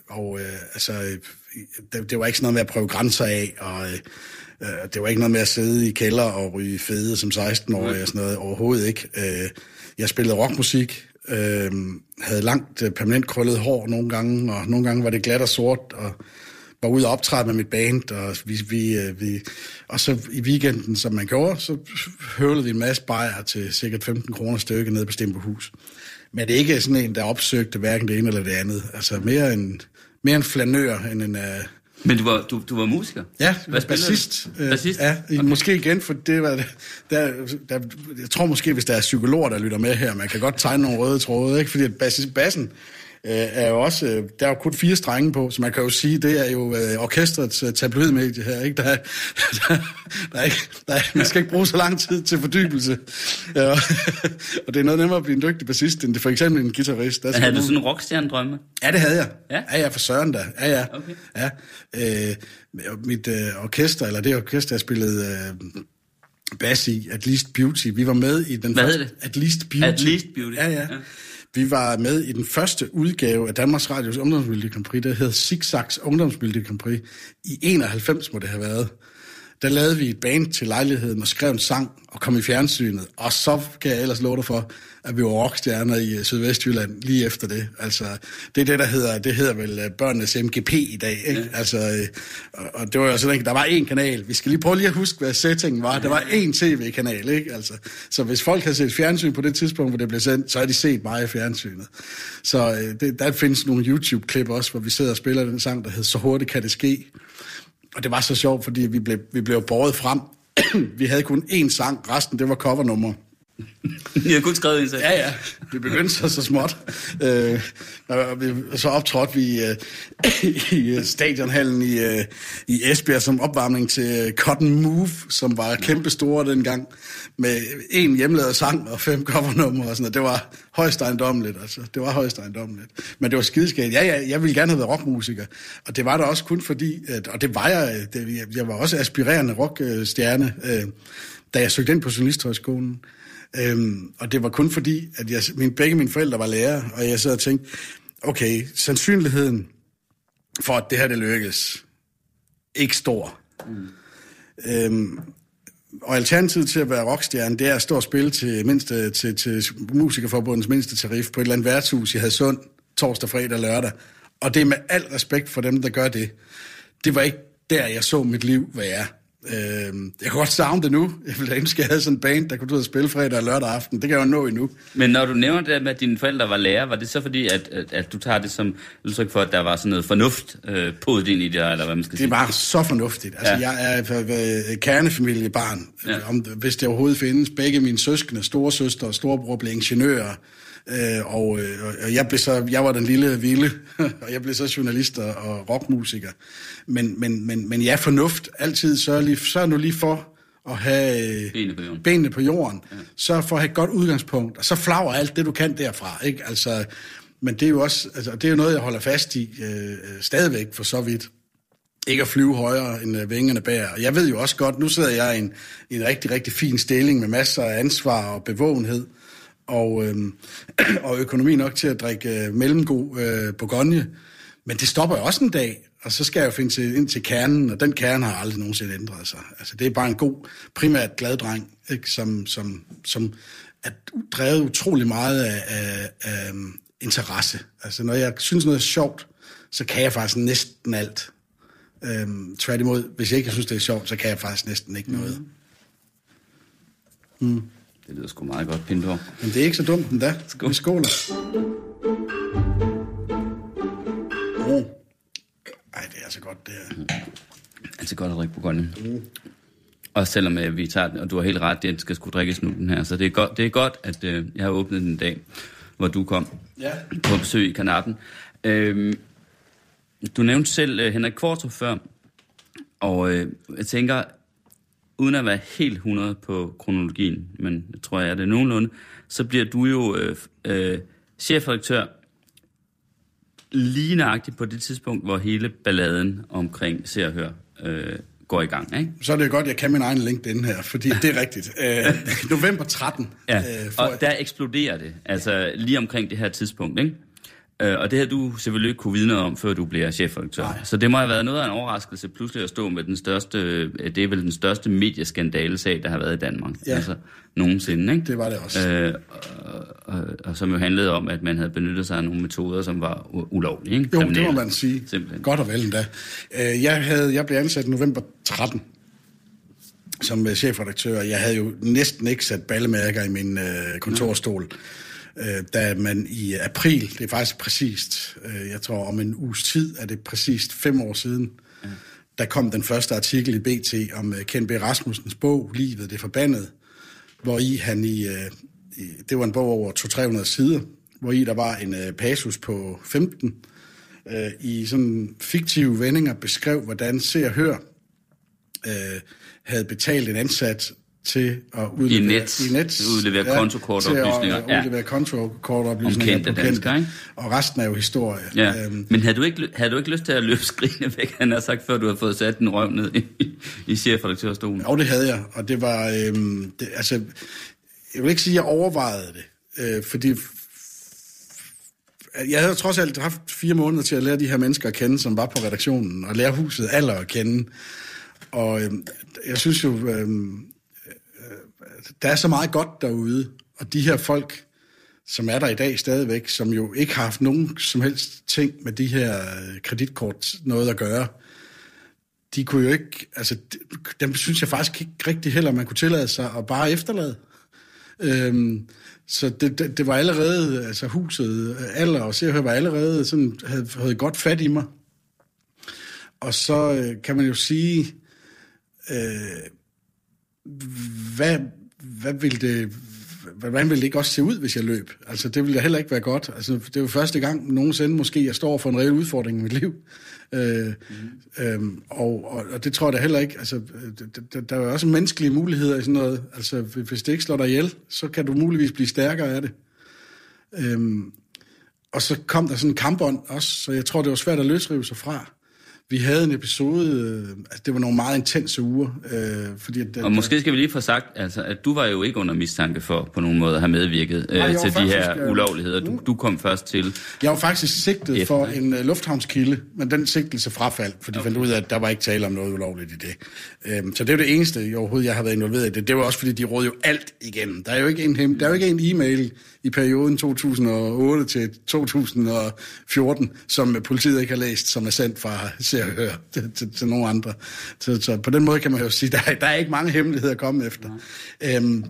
og øh, altså, det, det var ikke sådan noget med at prøve grænser af, og... Øh, Øh, det var ikke noget med at sidde i kælder og ryge fede som 16-årig og sådan noget. Overhovedet ikke. Øh, jeg spillede rockmusik, øh, havde langt permanent krøllet hår nogle gange, og nogle gange var det glat og sort, og var ude og optræde med mit band, og, vi, vi, vi, og så i weekenden, som man gjorde, så høvlede vi en masse bajer til sikkert 15 kroner stykke ned på Stemperhus. Men det er ikke sådan en, der opsøgte hverken det ene eller det andet. Altså mere en, mere en flanør end en... Uh, men du var, du, du var musiker? Ja, Hvad bassist. Øh, bassist? Ja, okay. måske igen, for det var... Der, der, jeg tror måske, hvis der er psykologer, der lytter med her, man kan godt tegne nogle røde tråde, ikke? Fordi at bassist, bassen er jo også... Øh, der er jo kun fire strenge på, så man kan jo sige, det er jo øh, orkestrets øh, tabloidmedie her, ikke? Der, er, der, der, er ikke, der er, man skal ikke bruge så lang tid til fordybelse. Ja, og det er noget nemmere at blive en dygtig bassist, end det for eksempel en guitarist. Der havde du sådan en rockstjerne-drømme? Ja, det havde jeg. Ja? Ja, ja, for søren da. Ja, ja. Okay. ja. Øh, mit øh, orkester, eller det orkester, jeg spillede øh, bass i, At Least Beauty, vi var med i den Hvad første... hedder det? At Least Beauty. At Least Beauty. Ja, ja. ja. Vi var med i den første udgave af Danmarks Radios Ungdomsmelodi Grand Prix, der hed Zigzags Ungdomsmelodi Grand Prix. I 91 må det have været. Der lavede vi et band til lejligheden og skrev en sang og kom i fjernsynet. Og så kan jeg ellers love dig for, at vi var rockstjerner i Sydvestjylland lige efter det. Altså, det er det, der hedder, det hedder vel børnenes MGP i dag. Ikke? Ja. Altså, og det var jo sådan, der var én kanal. Vi skal lige prøve lige at huske, hvad settingen var. Der var én tv-kanal, ikke? Altså, så hvis folk havde set fjernsyn på det tidspunkt, hvor det blev sendt, så har de set mig i fjernsynet. Så det, der findes nogle YouTube-klip også, hvor vi sidder og spiller den sang, der hedder Så hurtigt kan det ske. Og det var så sjovt, fordi vi blev, vi blev båret frem. vi havde kun én sang, resten det var covernummer. I har kun skrevet en sag. Ja, ja. Vi begyndte så så småt. Øh, så optrådte vi øh, i øh, stadionhallen i, øh, i Esbjerg som opvarmning til øh, Cotton Move, som var kæmpestore dengang, med en hjemlavet sang og fem covernumre og sådan noget. Det var højst ejendommeligt, altså. Det var højst ejendommeligt. Men det var skideskægt. Ja, ja, jeg ville gerne have været rockmusiker. Og det var der også kun fordi, at, og det var jeg, øh, det, jeg var også aspirerende rockstjerne, øh, da jeg søgte ind på Journalisthøjskolen. Øhm, og det var kun fordi, at jeg, min, begge mine forældre var lærere, og jeg sad og tænkte, okay, sandsynligheden for, at det her det lykkes, ikke stor. Mm. Øhm, og alternativet til at være rockstjerne, det er at stå og spille til, mindste, til, til Musikerforbundets mindste tarif på et eller andet værtshus i Hadsund, torsdag, fredag og lørdag. Og det er med al respekt for dem, der gør det. Det var ikke der, jeg så mit liv være. Øh, jeg kan godt savne det nu. Jeg ville ønske, at jeg havde sådan en band, der kunne ud og spille fredag og lørdag aften. Det kan jeg jo nå endnu. Men når du nævner det med, at dine forældre var lærer, var det så fordi, at, at, at du tager det som udtryk for, at der var sådan noget fornuft øh, på din i det, eller hvad man skal det sige? Det var så fornuftigt. Altså, ja. jeg er et kernefamiliebarn, ja. om, hvis det overhovedet findes. Begge mine søskende, storesøster og storebror blev ingeniører. Øh, og, øh, og jeg blev så, jeg var den lille vilde, og jeg blev så journalist og rockmusiker. Men, men, men, men ja, fornuft altid sørg, lige, sørg nu lige for og have Benene på jorden. benene på jorden. Ja. Så for at have et godt udgangspunkt, og så flager alt det, du kan derfra. Ikke? Altså, men det er jo også, altså, det er jo noget, jeg holder fast i øh, øh stadigvæk for så vidt. Ikke at flyve højere, end øh, vingerne bærer. Og jeg ved jo også godt, nu sidder jeg i en, i en rigtig, rigtig fin stilling med masser af ansvar og bevågenhed og, øh, og økonomi nok til at drikke øh, mellemgod øh, Bourgogne. Men det stopper jo også en dag, og så skal jeg jo finde til, ind til kernen, og den kerne har aldrig nogensinde ændret sig. Altså, det er bare en god, primært glad dreng, ikke? Som, som, som er drevet utrolig meget af, af, af um, interesse. Altså, når jeg synes noget er sjovt, så kan jeg faktisk næsten alt. Øhm, tværtimod, hvis jeg ikke synes, det er sjovt, så kan jeg faktisk næsten ikke noget. Mm. Det lyder sgu meget godt, Pinto. Men det er ikke så dumt endda. Skål. Vi skåler. Mm. Ej, det er altså godt, det her. Mm. Altså godt at drikke på Mm. Og selvom uh, vi tager den, og du har helt ret, det skal skulle drikkes nu, den her. Så det er godt, det er godt at uh, jeg har åbnet den dag, hvor du kom ja. på besøg i kanappen. Uh, du nævnte selv uh, Henrik Kvartrup før, og uh, jeg tænker, uden at være helt 100 på kronologien, men jeg tror, jeg er det nogenlunde, så bliver du jo uh, uh, chefredaktør lige nøjagtigt på det tidspunkt, hvor hele balladen omkring Se og Hør øh, går i gang. Ikke? Så er det godt, jeg kan min egen LinkedIn her, fordi det er rigtigt. Øh, november 13. Ja, øh, og der eksploderer det, altså lige omkring det her tidspunkt. Ikke? Øh, og det har du selvfølgelig ikke kunne vide noget om, før du bliver chefredaktør. Så det må have været noget af en overraskelse pludselig at stå med den største, øh, det er vel den største medieskandalesag, der har været i Danmark. Ja. Altså nogensinde, ikke? Det var det også. Øh, og, og, og, som jo handlede om, at man havde benyttet sig af nogle metoder, som var ulovlige, ikke? Jo, det må man sige. Simpelthen. Godt og vel endda. Øh, jeg, havde, jeg blev ansat november 13 som chefredaktør. Jeg havde jo næsten ikke sat ballemærker i min øh, kontorstol. Mm øh, da man i april, det er faktisk præcist, øh, jeg tror om en uges tid, er det præcist fem år siden, ja. der kom den første artikel i BT om øh, Ken B. Rasmussens bog, Livet det forbandede, hvor i han i, øh, i det var en bog over 200-300 sider, hvor i der var en øh, passus på 15, øh, i sådan fiktive vendinger beskrev, hvordan Se og Hør øh, havde betalt en ansat til at udlevere, I net, i net udlevere ja, kontokortoplysninger. Til at udlevere kontokortoplysninger på kendte, ikke? Og resten er jo historie. Ja. Øhm, Men havde du, ikke, havde du ikke lyst til at løbe skrigende væk, han har sagt, før du havde fået sat den røv ned i, i chefredaktørstolen? Jo, det havde jeg, og det var, øhm, det, altså, jeg vil ikke sige, at jeg overvejede det, øh, fordi jeg havde trods alt haft fire måneder til at lære de her mennesker at kende, som var på redaktionen, og lære huset aller at kende. Og øhm, jeg synes jo, øhm, der er så meget godt derude, og de her folk, som er der i dag stadigvæk, som jo ikke har haft nogen som helst ting med de her øh, kreditkort noget at gøre, de kunne jo ikke, altså dem synes jeg faktisk ikke rigtig heller, man kunne tillade sig at bare efterlade. Øhm, så det, det, det var allerede, altså huset, øh, alder og se var allerede sådan, havde, havde godt fat i mig. Og så øh, kan man jo sige, øh, hvad, hvad ville det, hvordan ville det ikke også se ud, hvis jeg løb? Altså, det ville da heller ikke være godt. Altså, det er jo første gang nogensinde måske, jeg står for en reel udfordring i mit liv. Øh, mm. øhm, og, og, og det tror jeg da heller ikke. Altså, der, der er jo også menneskelige muligheder i sådan noget. Altså, hvis det ikke slår dig ihjel, så kan du muligvis blive stærkere af det. Øhm, og så kom der sådan en kampånd også, så jeg tror, det var svært at løsrive sig fra. Vi havde en episode, øh, altså det var nogle meget intense uger. Øh, fordi at, og måske skal vi lige få sagt, altså, at du var jo ikke under mistanke for på nogen måde at have medvirket øh, Nej, til faktisk, de her øh, ulovligheder. Du, du kom først til... Jeg var faktisk sigtet efter, for en uh, lufthavnskilde, men den sigtelse frafaldt, fordi okay. fandt ud af, at der var ikke tale om noget ulovligt i det. Um, så det er det eneste, jeg overhovedet jeg har været involveret i det. Det var også, fordi de rådede jo alt igennem. Der er jo ikke en, der er jo ikke en e-mail i perioden 2008 til 2014, som politiet ikke har læst, som er sendt fra Se og Hør til, til, til nogle andre. Så, så på den måde kan man jo sige, der, der er ikke mange hemmeligheder at komme efter. Ja. Øhm,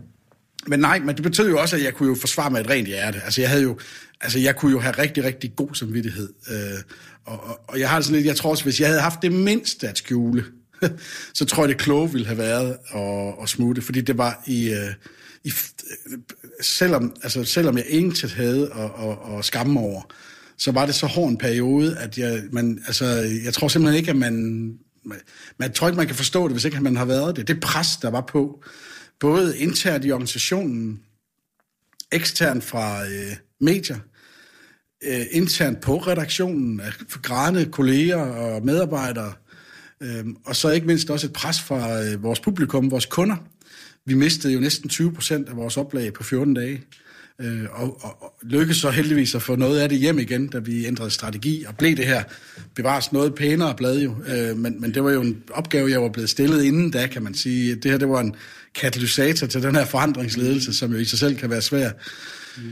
men nej, men det betød jo også, at jeg kunne jo forsvare med et rent hjerte. Altså jeg havde jo, altså jeg kunne jo have rigtig, rigtig god samvittighed. Øh, og, og, og jeg har sådan lidt, jeg tror også, hvis jeg havde haft det mindste at skjule, så tror jeg, det kloge ville have været at, at smutte, fordi det var i, øh, i selvom, altså, selvom jeg ingenting havde at, at, at skamme over, så var det så hård en periode, at jeg, man, altså, jeg tror simpelthen ikke, at man, man, man tror ikke, man kan forstå det, hvis ikke man har været det. Det pres, der var på, både internt i organisationen, eksternt fra øh, medier, øh, internt på redaktionen, af grædende kolleger og medarbejdere, øh, og så ikke mindst også et pres fra øh, vores publikum, vores kunder. Vi mistede jo næsten 20 procent af vores oplag på 14 dage. Øh, og, og, og lykkedes så heldigvis at få noget af det hjem igen, da vi ændrede strategi, og blev det her bevares noget pænere blad jo. Øh, men, men det var jo en opgave, jeg var blevet stillet inden da, kan man sige. Det her, det var en katalysator til den her forandringsledelse, som jo i sig selv kan være svær. Mm.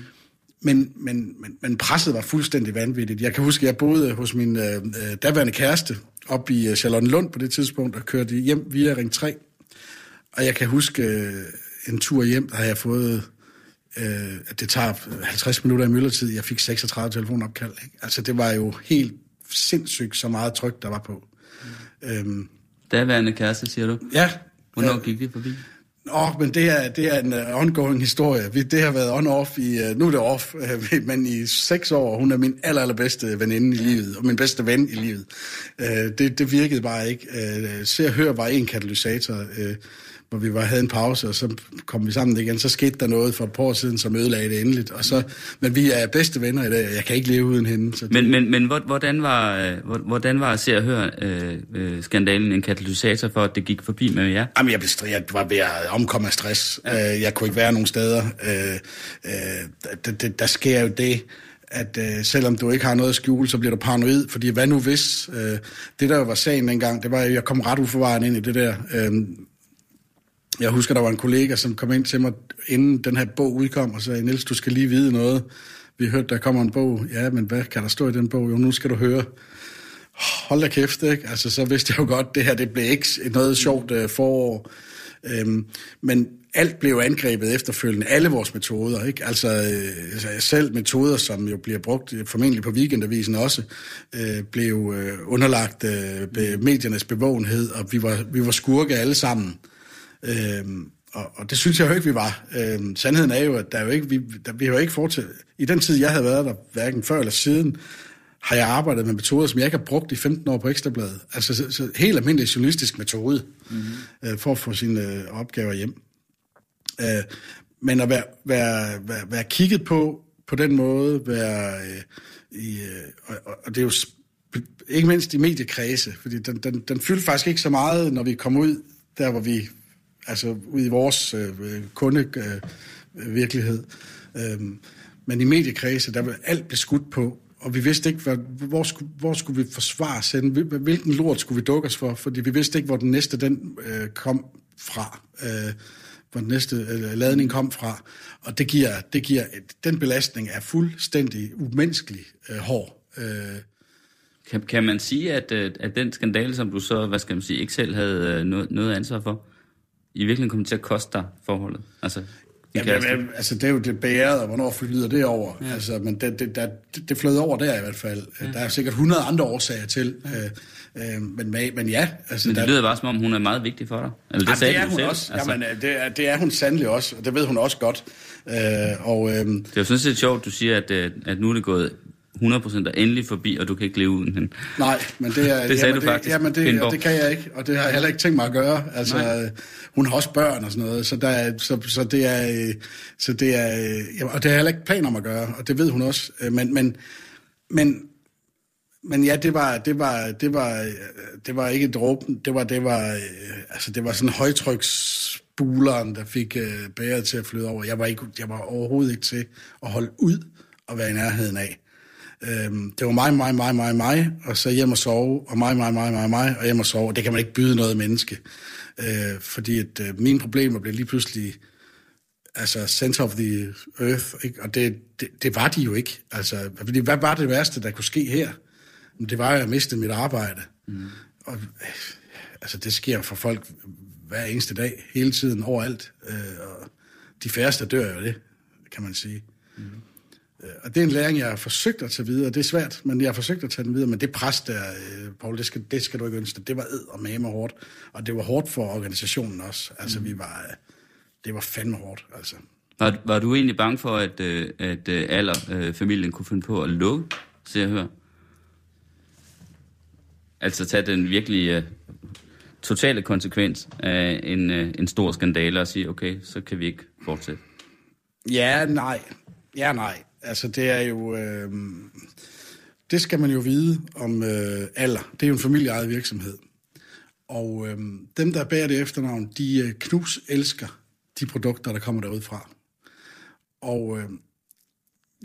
Men, men, men, men presset var fuldstændig vanvittigt. Jeg kan huske, at jeg boede hos min øh, øh daværende kæreste op i øh, Charlottenlund på det tidspunkt, og kørte hjem via Ring 3. Og jeg kan huske øh, en tur hjem, der har jeg fået øh, at det tager 50 minutter i myldretid. Jeg fik 36 telefonopkald. Ikke? Altså, det var jo helt sindssygt, så meget tryk, der var på. Mm. Øhm, Daværende kæreste, siger du? Ja. Hvornår gik det forbi? Oh, men det er, det er en uh, ongoing historie. Vi, det har været on-off i, uh, nu er det off, uh, men i seks år, hun er min aller, allerbedste veninde i livet, og min bedste ven i livet. Uh, det, det virkede bare ikke. Uh, Se og Hør var en katalysator. Uh, hvor vi var, havde en pause, og så kom vi sammen igen. Så skete der noget for et par år siden, som ødelagde det endeligt. Og så, men vi er bedste venner i dag, jeg kan ikke leve uden hende. Så det... Men, men, men hvordan var, øh, hvordan var Se og Hør øh, øh, skandalen en katalysator for, at det gik forbi med jer? Jamen, jeg, blev, jeg var ved at omkomme af stress. Ja. Øh, jeg kunne ikke være nogen steder. Øh, øh, det, der sker jo det, at øh, selvom du ikke har noget at skjule, så bliver du paranoid, fordi hvad nu hvis? Øh, det der var sagen dengang, det var, at jeg kom ret uforvarende ind i det der. Øh, jeg husker, der var en kollega, som kom ind til mig, inden den her bog udkom, og sagde, Niels, du skal lige vide noget. Vi hørte, der kommer en bog. Ja, men hvad kan der stå i den bog? Jo, nu skal du høre. Hold da kæft, ikke? Altså, så vidste jeg jo godt, det her, det blev ikke noget sjovt uh, forår. Øhm, men alt blev angrebet efterfølgende. Alle vores metoder, ikke? Altså, øh, selv metoder, som jo bliver brugt øh, formentlig på weekendavisen også, øh, blev øh, underlagt øh, mediernes bevågenhed, og vi var, vi var skurke alle sammen. Øhm, og, og det synes jeg jo ikke, vi var. Øhm, sandheden er jo, at der er jo ikke, vi, der, vi har jo ikke fortsat... I den tid, jeg havde været der, hverken før eller siden, har jeg arbejdet med metoder, som jeg ikke har brugt i 15 år på Ekstrabladet. Altså så, så helt almindelig journalistisk metode, mm-hmm. øh, for at få sine øh, opgaver hjem. Øh, men at være, være, være, være kigget på på den måde, være øh, i, øh, og, og det er jo ikke mindst i mediekredse, fordi den, den, den fyldte faktisk ikke så meget, når vi kom ud der, hvor vi altså ud i vores øh, kundevirkelighed. Øh, øh, men i mediekredse, der var alt beskudt på, og vi vidste ikke, hvad, hvor, skulle, hvor skulle vi forsvare sende, hvilken lort skulle vi dukke os for, fordi vi vidste ikke, hvor den næste den øh, kom fra, øh, hvor den næste øh, ladning kom fra, og det giver, det giver, den belastning er fuldstændig umenneskelig øh, hård. Øh, kan, kan man sige, at, øh, at den skandale, som du så, hvad skal man sige, ikke selv havde øh, noget, noget ansvar for, i virkeligheden kommer til at koste dig forholdet? Altså, Ja, men, altså, det er jo det bæret, og hvornår flyder det over. Ja. Altså, men det, det, der, det flød over der i hvert fald. Ja. Der er sikkert 100 andre årsager til. Ja. Øh, øh, men, men ja. Altså, men det der, lyder bare, som om hun er meget vigtig for dig. Eller det, jamen, det er hun selv. også. Altså. Jamen, det, er, det er hun sandelig også, og det ved hun også godt. Øh, og, øh, det er jo sådan set sjovt, du siger, at, øh, at nu er det gået 100% er endelig forbi, og du kan ikke leve uden hende. Nej, men det er... det sagde jamen, du faktisk. Jamen, det, det kan jeg ikke, og det har jeg heller ikke tænkt mig at gøre. Altså, Nej. hun har også børn og sådan noget, så, der er, så, så det er... Så det er jamen, og det har jeg heller ikke planer om at gøre, og det ved hun også. Men, men, men, men ja, det var, det var, det var, det var ikke dråben, det var, det var, altså, det var sådan højtryksspuleren, der fik uh, bæret til at flyde over. Jeg var, ikke, jeg var overhovedet ikke til at holde ud og være i nærheden af. Øhm, det var mig, mig, mig, mig, mig, og så hjem og sove, og mig, mig, mig, mig, mig, og hjem og sove. Det kan man ikke byde noget menneske. Øh, fordi at øh, mine problemer blev lige pludselig altså center of the earth, ikke? og det, det, det var de jo ikke. Altså, fordi hvad var det værste, der kunne ske her? Det var, at jeg mistede mit arbejde. Mm. Og, altså, det sker for folk hver eneste dag, hele tiden, overalt. Øh, og de færreste dør jo det, kan man sige. Mm. Øh, og det er en læring, jeg har forsøgt at tage videre. Det er svært, men jeg har forsøgt at tage den videre. Men det pres der, øh, Paul, det skal, det skal du ikke ønske. Det var ed og mame hårdt. Og det var hårdt for organisationen også. Altså, mm. vi var, øh, det var fandme hårdt, altså. Var, var du egentlig bange for, at, at aller familien kunne finde på at lukke, se jeg høre? Altså tage den virkelig totale konsekvens af en, en stor skandale og sige, okay, så kan vi ikke fortsætte. Ja, nej. Ja, nej. Altså, det er jo... Øh, det skal man jo vide om øh, alder. Det er jo en familieejet virksomhed. Og øh, dem, der bærer det efternavn, de øh, knus elsker de produkter, der kommer derud fra. Og øh,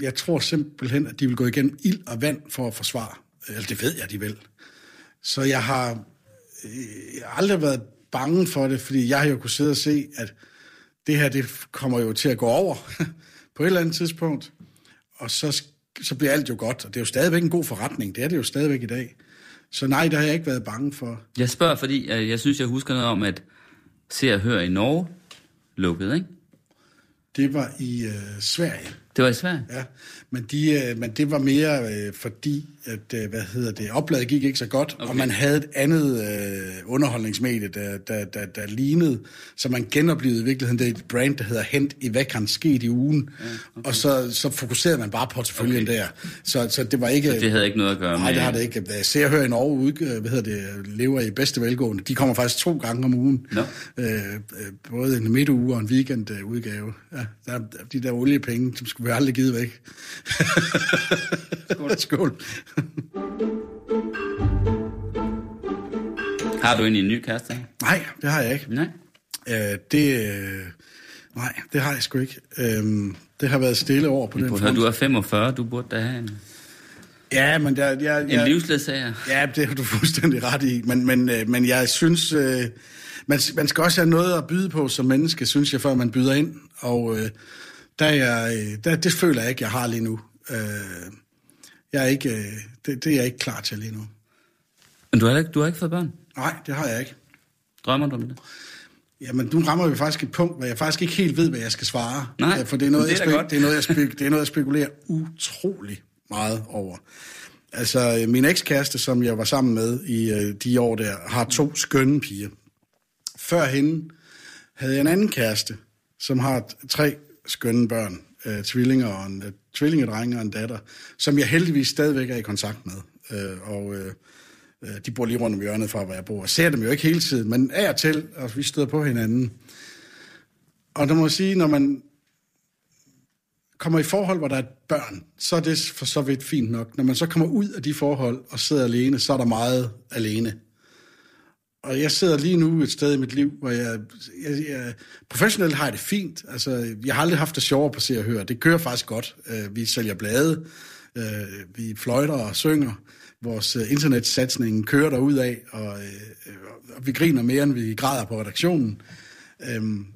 jeg tror simpelthen, at de vil gå igennem ild og vand for at forsvare. Eller det ved jeg, de vil. Så jeg har, øh, jeg har aldrig været bange for det, fordi jeg har jo kunnet sidde og se, at det her, det kommer jo til at gå over på et eller andet tidspunkt. Og så, så bliver alt jo godt. Og det er jo stadigvæk en god forretning. Det er det jo stadigvæk i dag. Så nej, der har jeg ikke været bange for. Jeg spørger, fordi øh, jeg synes, jeg husker noget om, at Se og Hør i Norge lukkede, ikke? Det var i øh, Sverige. Det var i Sverige? Ja, men, de, øh, men det var mere øh, fordi, at, øh, hvad hedder det, opladet gik ikke så godt, okay. og man havde et andet øh, underholdningsmedie, der, der, der, der lignede, så man genoplevede i virkeligheden det et brand, der hedder Hent i hvad kan sket i ugen, ja, okay. og så, så fokuserede man bare på porteføljen okay. der. Så, så det var ikke... Så det havde ikke noget at gøre nej, med... Nej, det har det ikke. Ser og hører i Norge, ud, hvad hedder det, lever i bedste velgående. De kommer faktisk to gange om ugen. No. Øh, både en midtuge og en weekendudgave. Ja, der, de der oliepenge, som skulle vi aldrig givet væk. Skål. Skål. Har du egentlig en ny kæreste? Nej, det har jeg ikke. Nej. Øh, det, øh, nej, det har jeg sgu ikke. Øh, det har været stille over på den front. Du er 45, du burde da have en... Ja, men der, jeg, jeg, en livsledsager. Ja, det har du fuldstændig ret i. Men, men, øh, men jeg synes, øh, man, man skal også have noget at byde på som menneske, synes jeg, før man byder ind. Og øh, der er jeg, øh, der, det føler jeg ikke, jeg har lige nu. Øh, jeg er ikke, øh, det, det er jeg ikke klar til lige nu. Men du har ikke, du har ikke fået børn? Nej, det har jeg ikke. Drømmer du om det? Jamen, nu rammer vi faktisk et punkt, hvor jeg faktisk ikke helt ved, hvad jeg skal svare. Nej, for det er noget, det er jeg, det er noget, jeg, spek, det er noget, jeg spekulerer utrolig meget over. Altså, min ekskæreste, som jeg var sammen med i øh, de år der, har to skønne piger. Før hende havde jeg en anden kæreste, som har tre skønne børn, øh, tvillinger og en øh, tvillingedrenge og en datter, som jeg heldigvis stadigvæk er i kontakt med. Øh, og øh, øh, de bor lige rundt om hjørnet fra, hvor jeg bor. Jeg ser dem jo ikke hele tiden, men af og til, og vi støder på hinanden. Og der må jeg sige, når man kommer i forhold, hvor der er børn, så er det for så vidt fint nok. Når man så kommer ud af de forhold og sidder alene, så er der meget alene. Og jeg sidder lige nu et sted i mit liv, hvor jeg, jeg, jeg professionelt har jeg det fint. Altså, jeg har aldrig haft det sjovere på se og høre. Det kører faktisk godt. Øh, vi sælger blade, øh, vi fløjter og synger. Vores øh, internetsatsning kører der ud af, og, og vi griner mere, end vi græder på redaktionen. Øhm,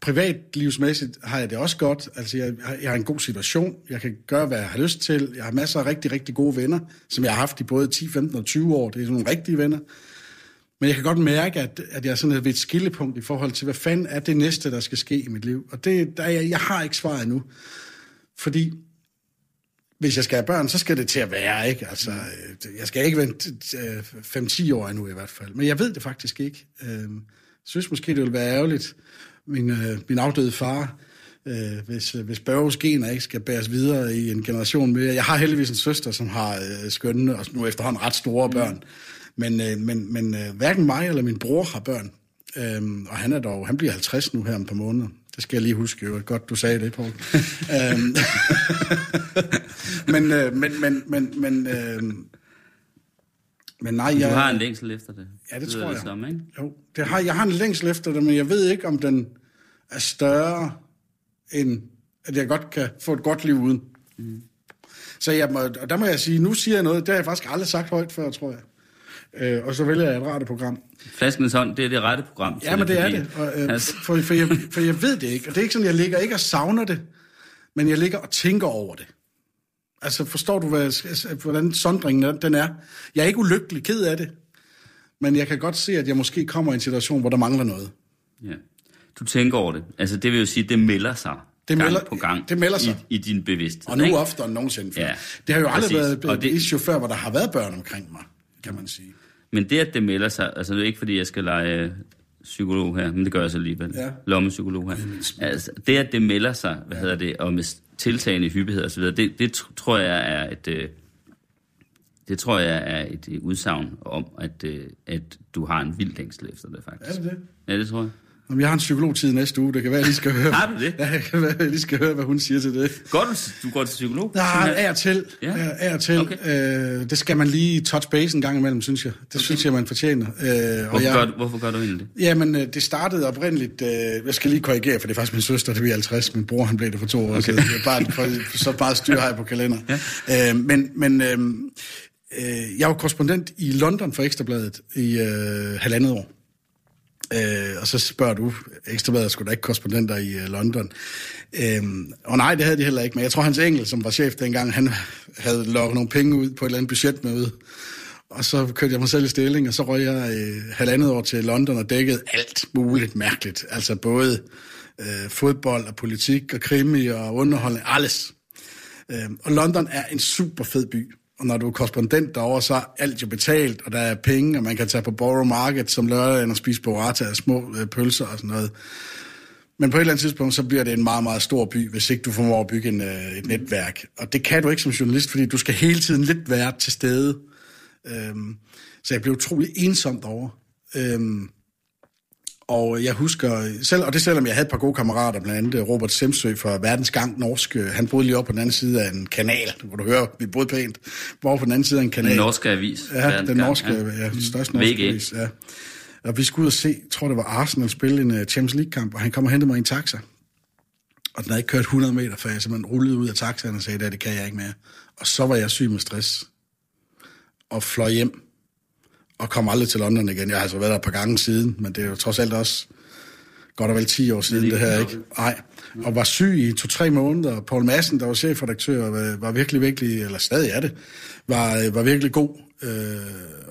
privatlivsmæssigt har jeg det også godt. Altså, jeg, jeg har en god situation. Jeg kan gøre, hvad jeg har lyst til. Jeg har masser af rigtig, rigtig gode venner, som jeg har haft i både 10, 15 og 20 år. Det er sådan nogle rigtige venner. Men jeg kan godt mærke, at, at jeg er sådan ved et skillepunkt i forhold til, hvad fanden er det næste, der skal ske i mit liv. Og det, der, jeg, jeg har ikke svaret endnu. Fordi hvis jeg skal have børn, så skal det til at være, ikke? Altså, øh, jeg skal ikke vente 5-10 øh, år endnu i hvert fald. Men jeg ved det faktisk ikke. Jeg synes måske, det vil være ærgerligt, min, øh, min afdøde far, øh, hvis, hvis Børges gener ikke skal bæres videre i en generation mere. Jeg har heldigvis en søster, som har øh, skønne, og nu efterhånden ret store mm. børn. Men, øh, men, men øh, hverken mig eller min bror har børn. Øhm, og han er dog, han bliver 50 nu her om et par måneder. Det skal jeg lige huske, jo. Godt, du sagde det, Poul. øhm, men, øh, men, men, men, men, øh, men nej, jeg... Du har en længsel efter det. Ja, det, det tror det jeg. Som, ikke? Jo, det har, jeg har en længsel efter det, men jeg ved ikke, om den er større, end at jeg godt kan få et godt liv uden. Mm. Så jeg må, og der må jeg sige, nu siger jeg noget, det har jeg faktisk aldrig sagt højt før, tror jeg. Øh, og så vælger jeg et radioprogram. Flaskens hånd, det er det rette program. Ja, men det, det er det. Og, øh, altså. for, for, jeg, for jeg ved det ikke. Og det er ikke sådan, jeg ligger ikke og savner det, men jeg ligger og tænker over det. Altså, forstår du, hvad, hvordan sondringen den er? Jeg er ikke ulykkelig ked af det, men jeg kan godt se, at jeg måske kommer i en situation, hvor der mangler noget. Ja. Du tænker over det. Altså, det vil jo sige, det melder sig det gang melder, på gang det melder sig. I, i din bevidsthed. Og nu ikke? oftere end nogensinde før. Ja, det har jo aldrig præcis. været et det- issue før, hvor der har været børn omkring mig, kan man sige. Men det, at det melder sig, altså det er ikke fordi, jeg skal lege øh, psykolog her, men det gør jeg så alligevel. Ja. Lommepsykolog her. Altså, det, at det melder sig, hvad hedder det, og med tiltagende hyppighed osv., det, det tr- tror jeg er et, øh, det tror jeg er et øh, udsagn om, at, øh, at du har en vild længsel efter det, faktisk. Er det det? Ja, det tror jeg. Jamen, jeg har en psykologtid næste uge. Det kan være, at jeg lige skal høre, Har du det? Ja, det kan være, at jeg lige skal høre, hvad hun siger til det. Går du, du går til psykolog? Nej, af og til. Ja. Af og til. Okay. Øh, det skal man lige touch base en gang imellem, synes jeg. Det okay. synes jeg, man fortjener. Øh, Hvorfor, jeg, gør, du- hvorfor gør du egentlig det? Jamen, øh, det startede oprindeligt... Øh, jeg skal lige korrigere, for det er faktisk min søster, der bliver 50. Min bror, han blev det for to år okay. siden. Bare for, så meget styr har jeg på kalender. Ja. Øh, men men øh, øh, jeg var korrespondent i London for Ekstrabladet i øh, halvandet år. Øh, og så spørger du, Ekstrabladet skulle da ikke korrespondenter i øh, London. Øh, og nej, det havde de heller ikke, men jeg tror, hans engel, som var chef dengang, han havde lukket nogle penge ud på et eller andet budgetmøde. Og så kørte jeg mig selv i stilling, og så røg jeg øh, halvandet år til London og dækkede alt muligt mærkeligt. Altså både øh, fodbold og politik og krimi og underholdning, alles. Øh, og London er en super fed by. Og når du er korrespondent derovre, så er alt jo betalt, og der er penge, og man kan tage på Borough Market som lørdag og spise burrata og små øh, pølser og sådan noget. Men på et eller andet tidspunkt, så bliver det en meget, meget stor by, hvis ikke du formår at bygge en, øh, et netværk. Og det kan du ikke som journalist, fordi du skal hele tiden lidt være til stede. Øhm, så jeg blev utrolig ensom derovre. Øhm, og jeg husker, selv, og det selvom jeg havde et par gode kammerater, blandt andet Robert Semsø fra Verdens Gang Norsk, øh, han boede lige oppe på den anden side af en kanal, hvor du hører, vi boede pænt, hvor på den anden side af en kanal. Den norske avis. Ja, Verdens den norske, ja. ja, den største norske VG. avis, ja. Og vi skulle ud og se, jeg tror det var Arsenal spille en uh, Champions League-kamp, og han kom og hentede mig i en taxa. Og den havde ikke kørt 100 meter, før jeg simpelthen rullede ud af taxaen og sagde, det kan jeg ikke mere. Og så var jeg syg med stress. Og fløj hjem. Og kom aldrig til London igen. Jeg har altså været der et par gange siden, men det er jo trods alt også godt og vel 10 år siden, lige det her, ikke? Nej. Og var syg i to-tre måneder. Paul Madsen, der var chefredaktør, var, var virkelig, virkelig, eller stadig er det, var, var virkelig god øh,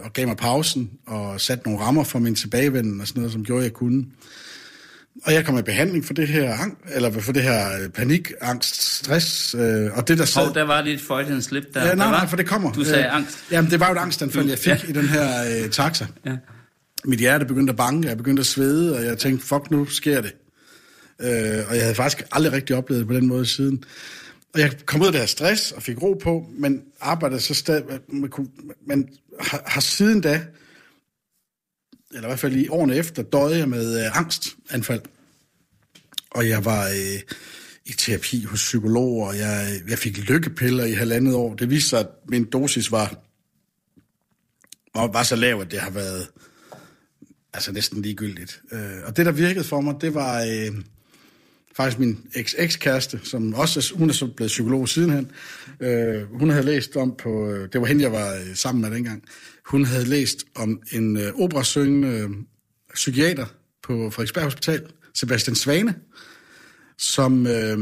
og gav mig pausen og satte nogle rammer for min tilbagevenden og sådan noget, som gjorde, jeg kunne. Og jeg kom i behandling for det her, eller for det her øh, panik, angst, stress, øh, og det der sad... Hov, der var lidt Freudian slip der. Ja, Der nej, var- nej, for det kommer. Du sagde Øh, angst. Jamen, det var jo et angstanfald, jeg fik ja. i den her øh, taxa. Ja. Mit hjerte begyndte at banke, jeg begyndte at svede, og jeg tænkte, fuck, nu sker det. Øh, og jeg havde faktisk aldrig rigtig oplevet det på den måde siden. Og jeg kom ud af det her stress og fik ro på, men arbejdede så stadig... Man kunne, men har, har siden da, eller i hvert fald i årene efter, døde jeg med øh, angstanfald. Og jeg var øh, i terapi hos psykologer, og jeg, jeg fik lykkepiller i halvandet år. Det viste sig, at min dosis var, var, var så lav, at det har været altså næsten ligegyldigt. Øh, og det, der virkede for mig, det var øh, faktisk min eks-ekskæreste, som også, hun er så blevet psykolog sidenhen. Øh, hun havde læst om på, øh, det var hende, jeg var øh, sammen med dengang, hun havde læst om en øh, operasyngende øh, psykiater på Frederiksberg Hospital, Sebastian Svane, som, øh,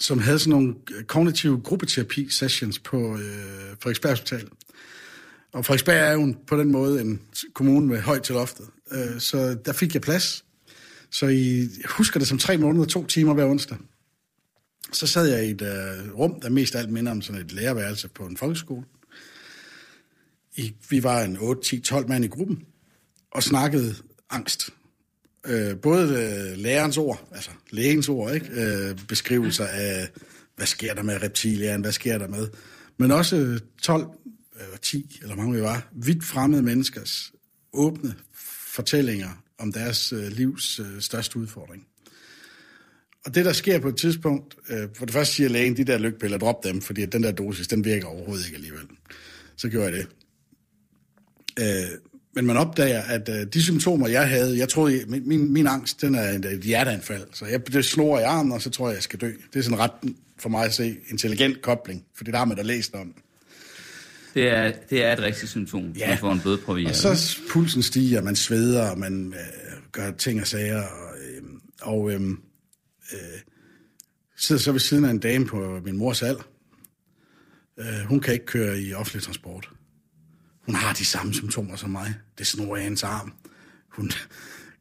som havde sådan nogle øh, kognitive gruppeterapi-sessions på øh, Frederiksberg Hospital. Og Frederiksberg er jo på den måde en kommune med højt til loftet. Øh, Så der fik jeg plads. Så I husker det som tre måneder, to timer hver onsdag. Så sad jeg i et øh, rum, der mest af alt minder om sådan et lærerværelse på en folkeskole. I, vi var en 8-10-12 mand i gruppen, og snakkede angst. Øh, både øh, lærerens ord, altså lægens ord, ikke? Øh, beskrivelser af, hvad sker der med reptilian, hvad sker der med, men også 12, øh, 10, øh, eller mange vi var, vidt fremmede menneskers åbne fortællinger om deres øh, livs øh, største udfordring. Og det, der sker på et tidspunkt, øh, for det første siger lægen, de der lykpiller, drop dem, fordi at den der dosis, den virker overhovedet ikke alligevel. Så gjorde jeg det. Øh, men man opdager, at øh, de symptomer, jeg havde, jeg troede, min, min, min angst, den er et, et hjerteanfald. Så jeg det snor i armen, og så tror jeg, jeg skal dø. Det er sådan ret for mig at se intelligent kobling, for det der har man da læst om. Det er, det er et rigtigt symptom, ja. Man får en blodprøve i. Og så pulsen stiger, man sveder, og man øh, gør ting og sager. Og, øh, og øh, øh, sidder så ved siden af en dame på min mors alder. Øh, hun kan ikke køre i offentlig transport. Hun har de samme symptomer som mig. Det snor i hendes arm. Hun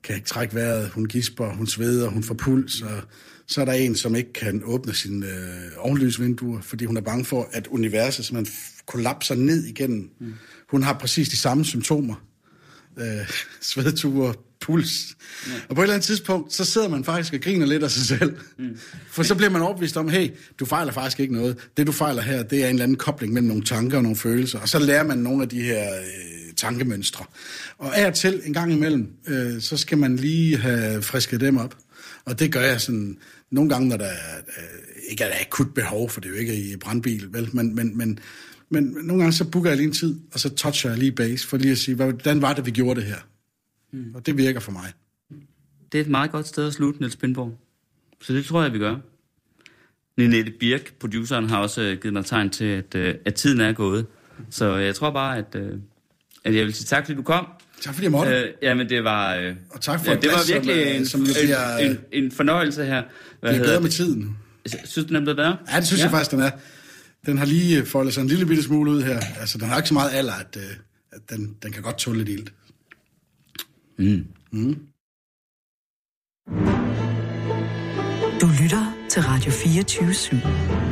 kan ikke trække vejret, hun gisper, hun sveder, hun får puls, og så er der en, som ikke kan åbne sine øh, ovenlysvinduer, fordi hun er bange for, at universet simpelthen f- kollapser ned igennem. Mm. Hun har præcis de samme symptomer. Øh, svedture, puls. Ja. Og på et eller andet tidspunkt, så sidder man faktisk og griner lidt af sig selv. Mm. For så bliver man overbevist om, hey, du fejler faktisk ikke noget. Det, du fejler her, det er en eller anden kobling mellem nogle tanker og nogle følelser. Og så lærer man nogle af de her øh, tankemønstre. Og af og til, en gang imellem, øh, så skal man lige have frisket dem op. Og det gør jeg sådan nogle gange, når der er, øh, ikke er der akut behov, for det er jo ikke i brandbil, vel? Men, men, men, men nogle gange så booker jeg lige en tid, og så toucher jeg lige base, for lige at sige, hvordan var det, vi gjorde det her? Mm. Og det virker for mig. Det er et meget godt sted at slutte, Niels Pindborg. Så det tror jeg, vi gør. Ninette Birk, produceren, har også øh, givet mig tegn til, at, øh, at tiden er gået. Så jeg tror bare, at, at jeg vil sige tak, fordi du kom. Tak fordi jeg måtte. Øh, jamen, det var... Øh, og tak for ja, det var virkelig som, en, som bliver, en, en, en fornøjelse her. Hvad det er bedre med tiden. Synes du nemt, det er? Ja, det synes ja. jeg faktisk, den er. Den har lige foldet sig en lille bitte smule ud her. Altså, den har ikke så meget alder, at, øh, at den, den kan godt tåle lidt ild. Mm. Mm. Du lytter til Radio 24 /7.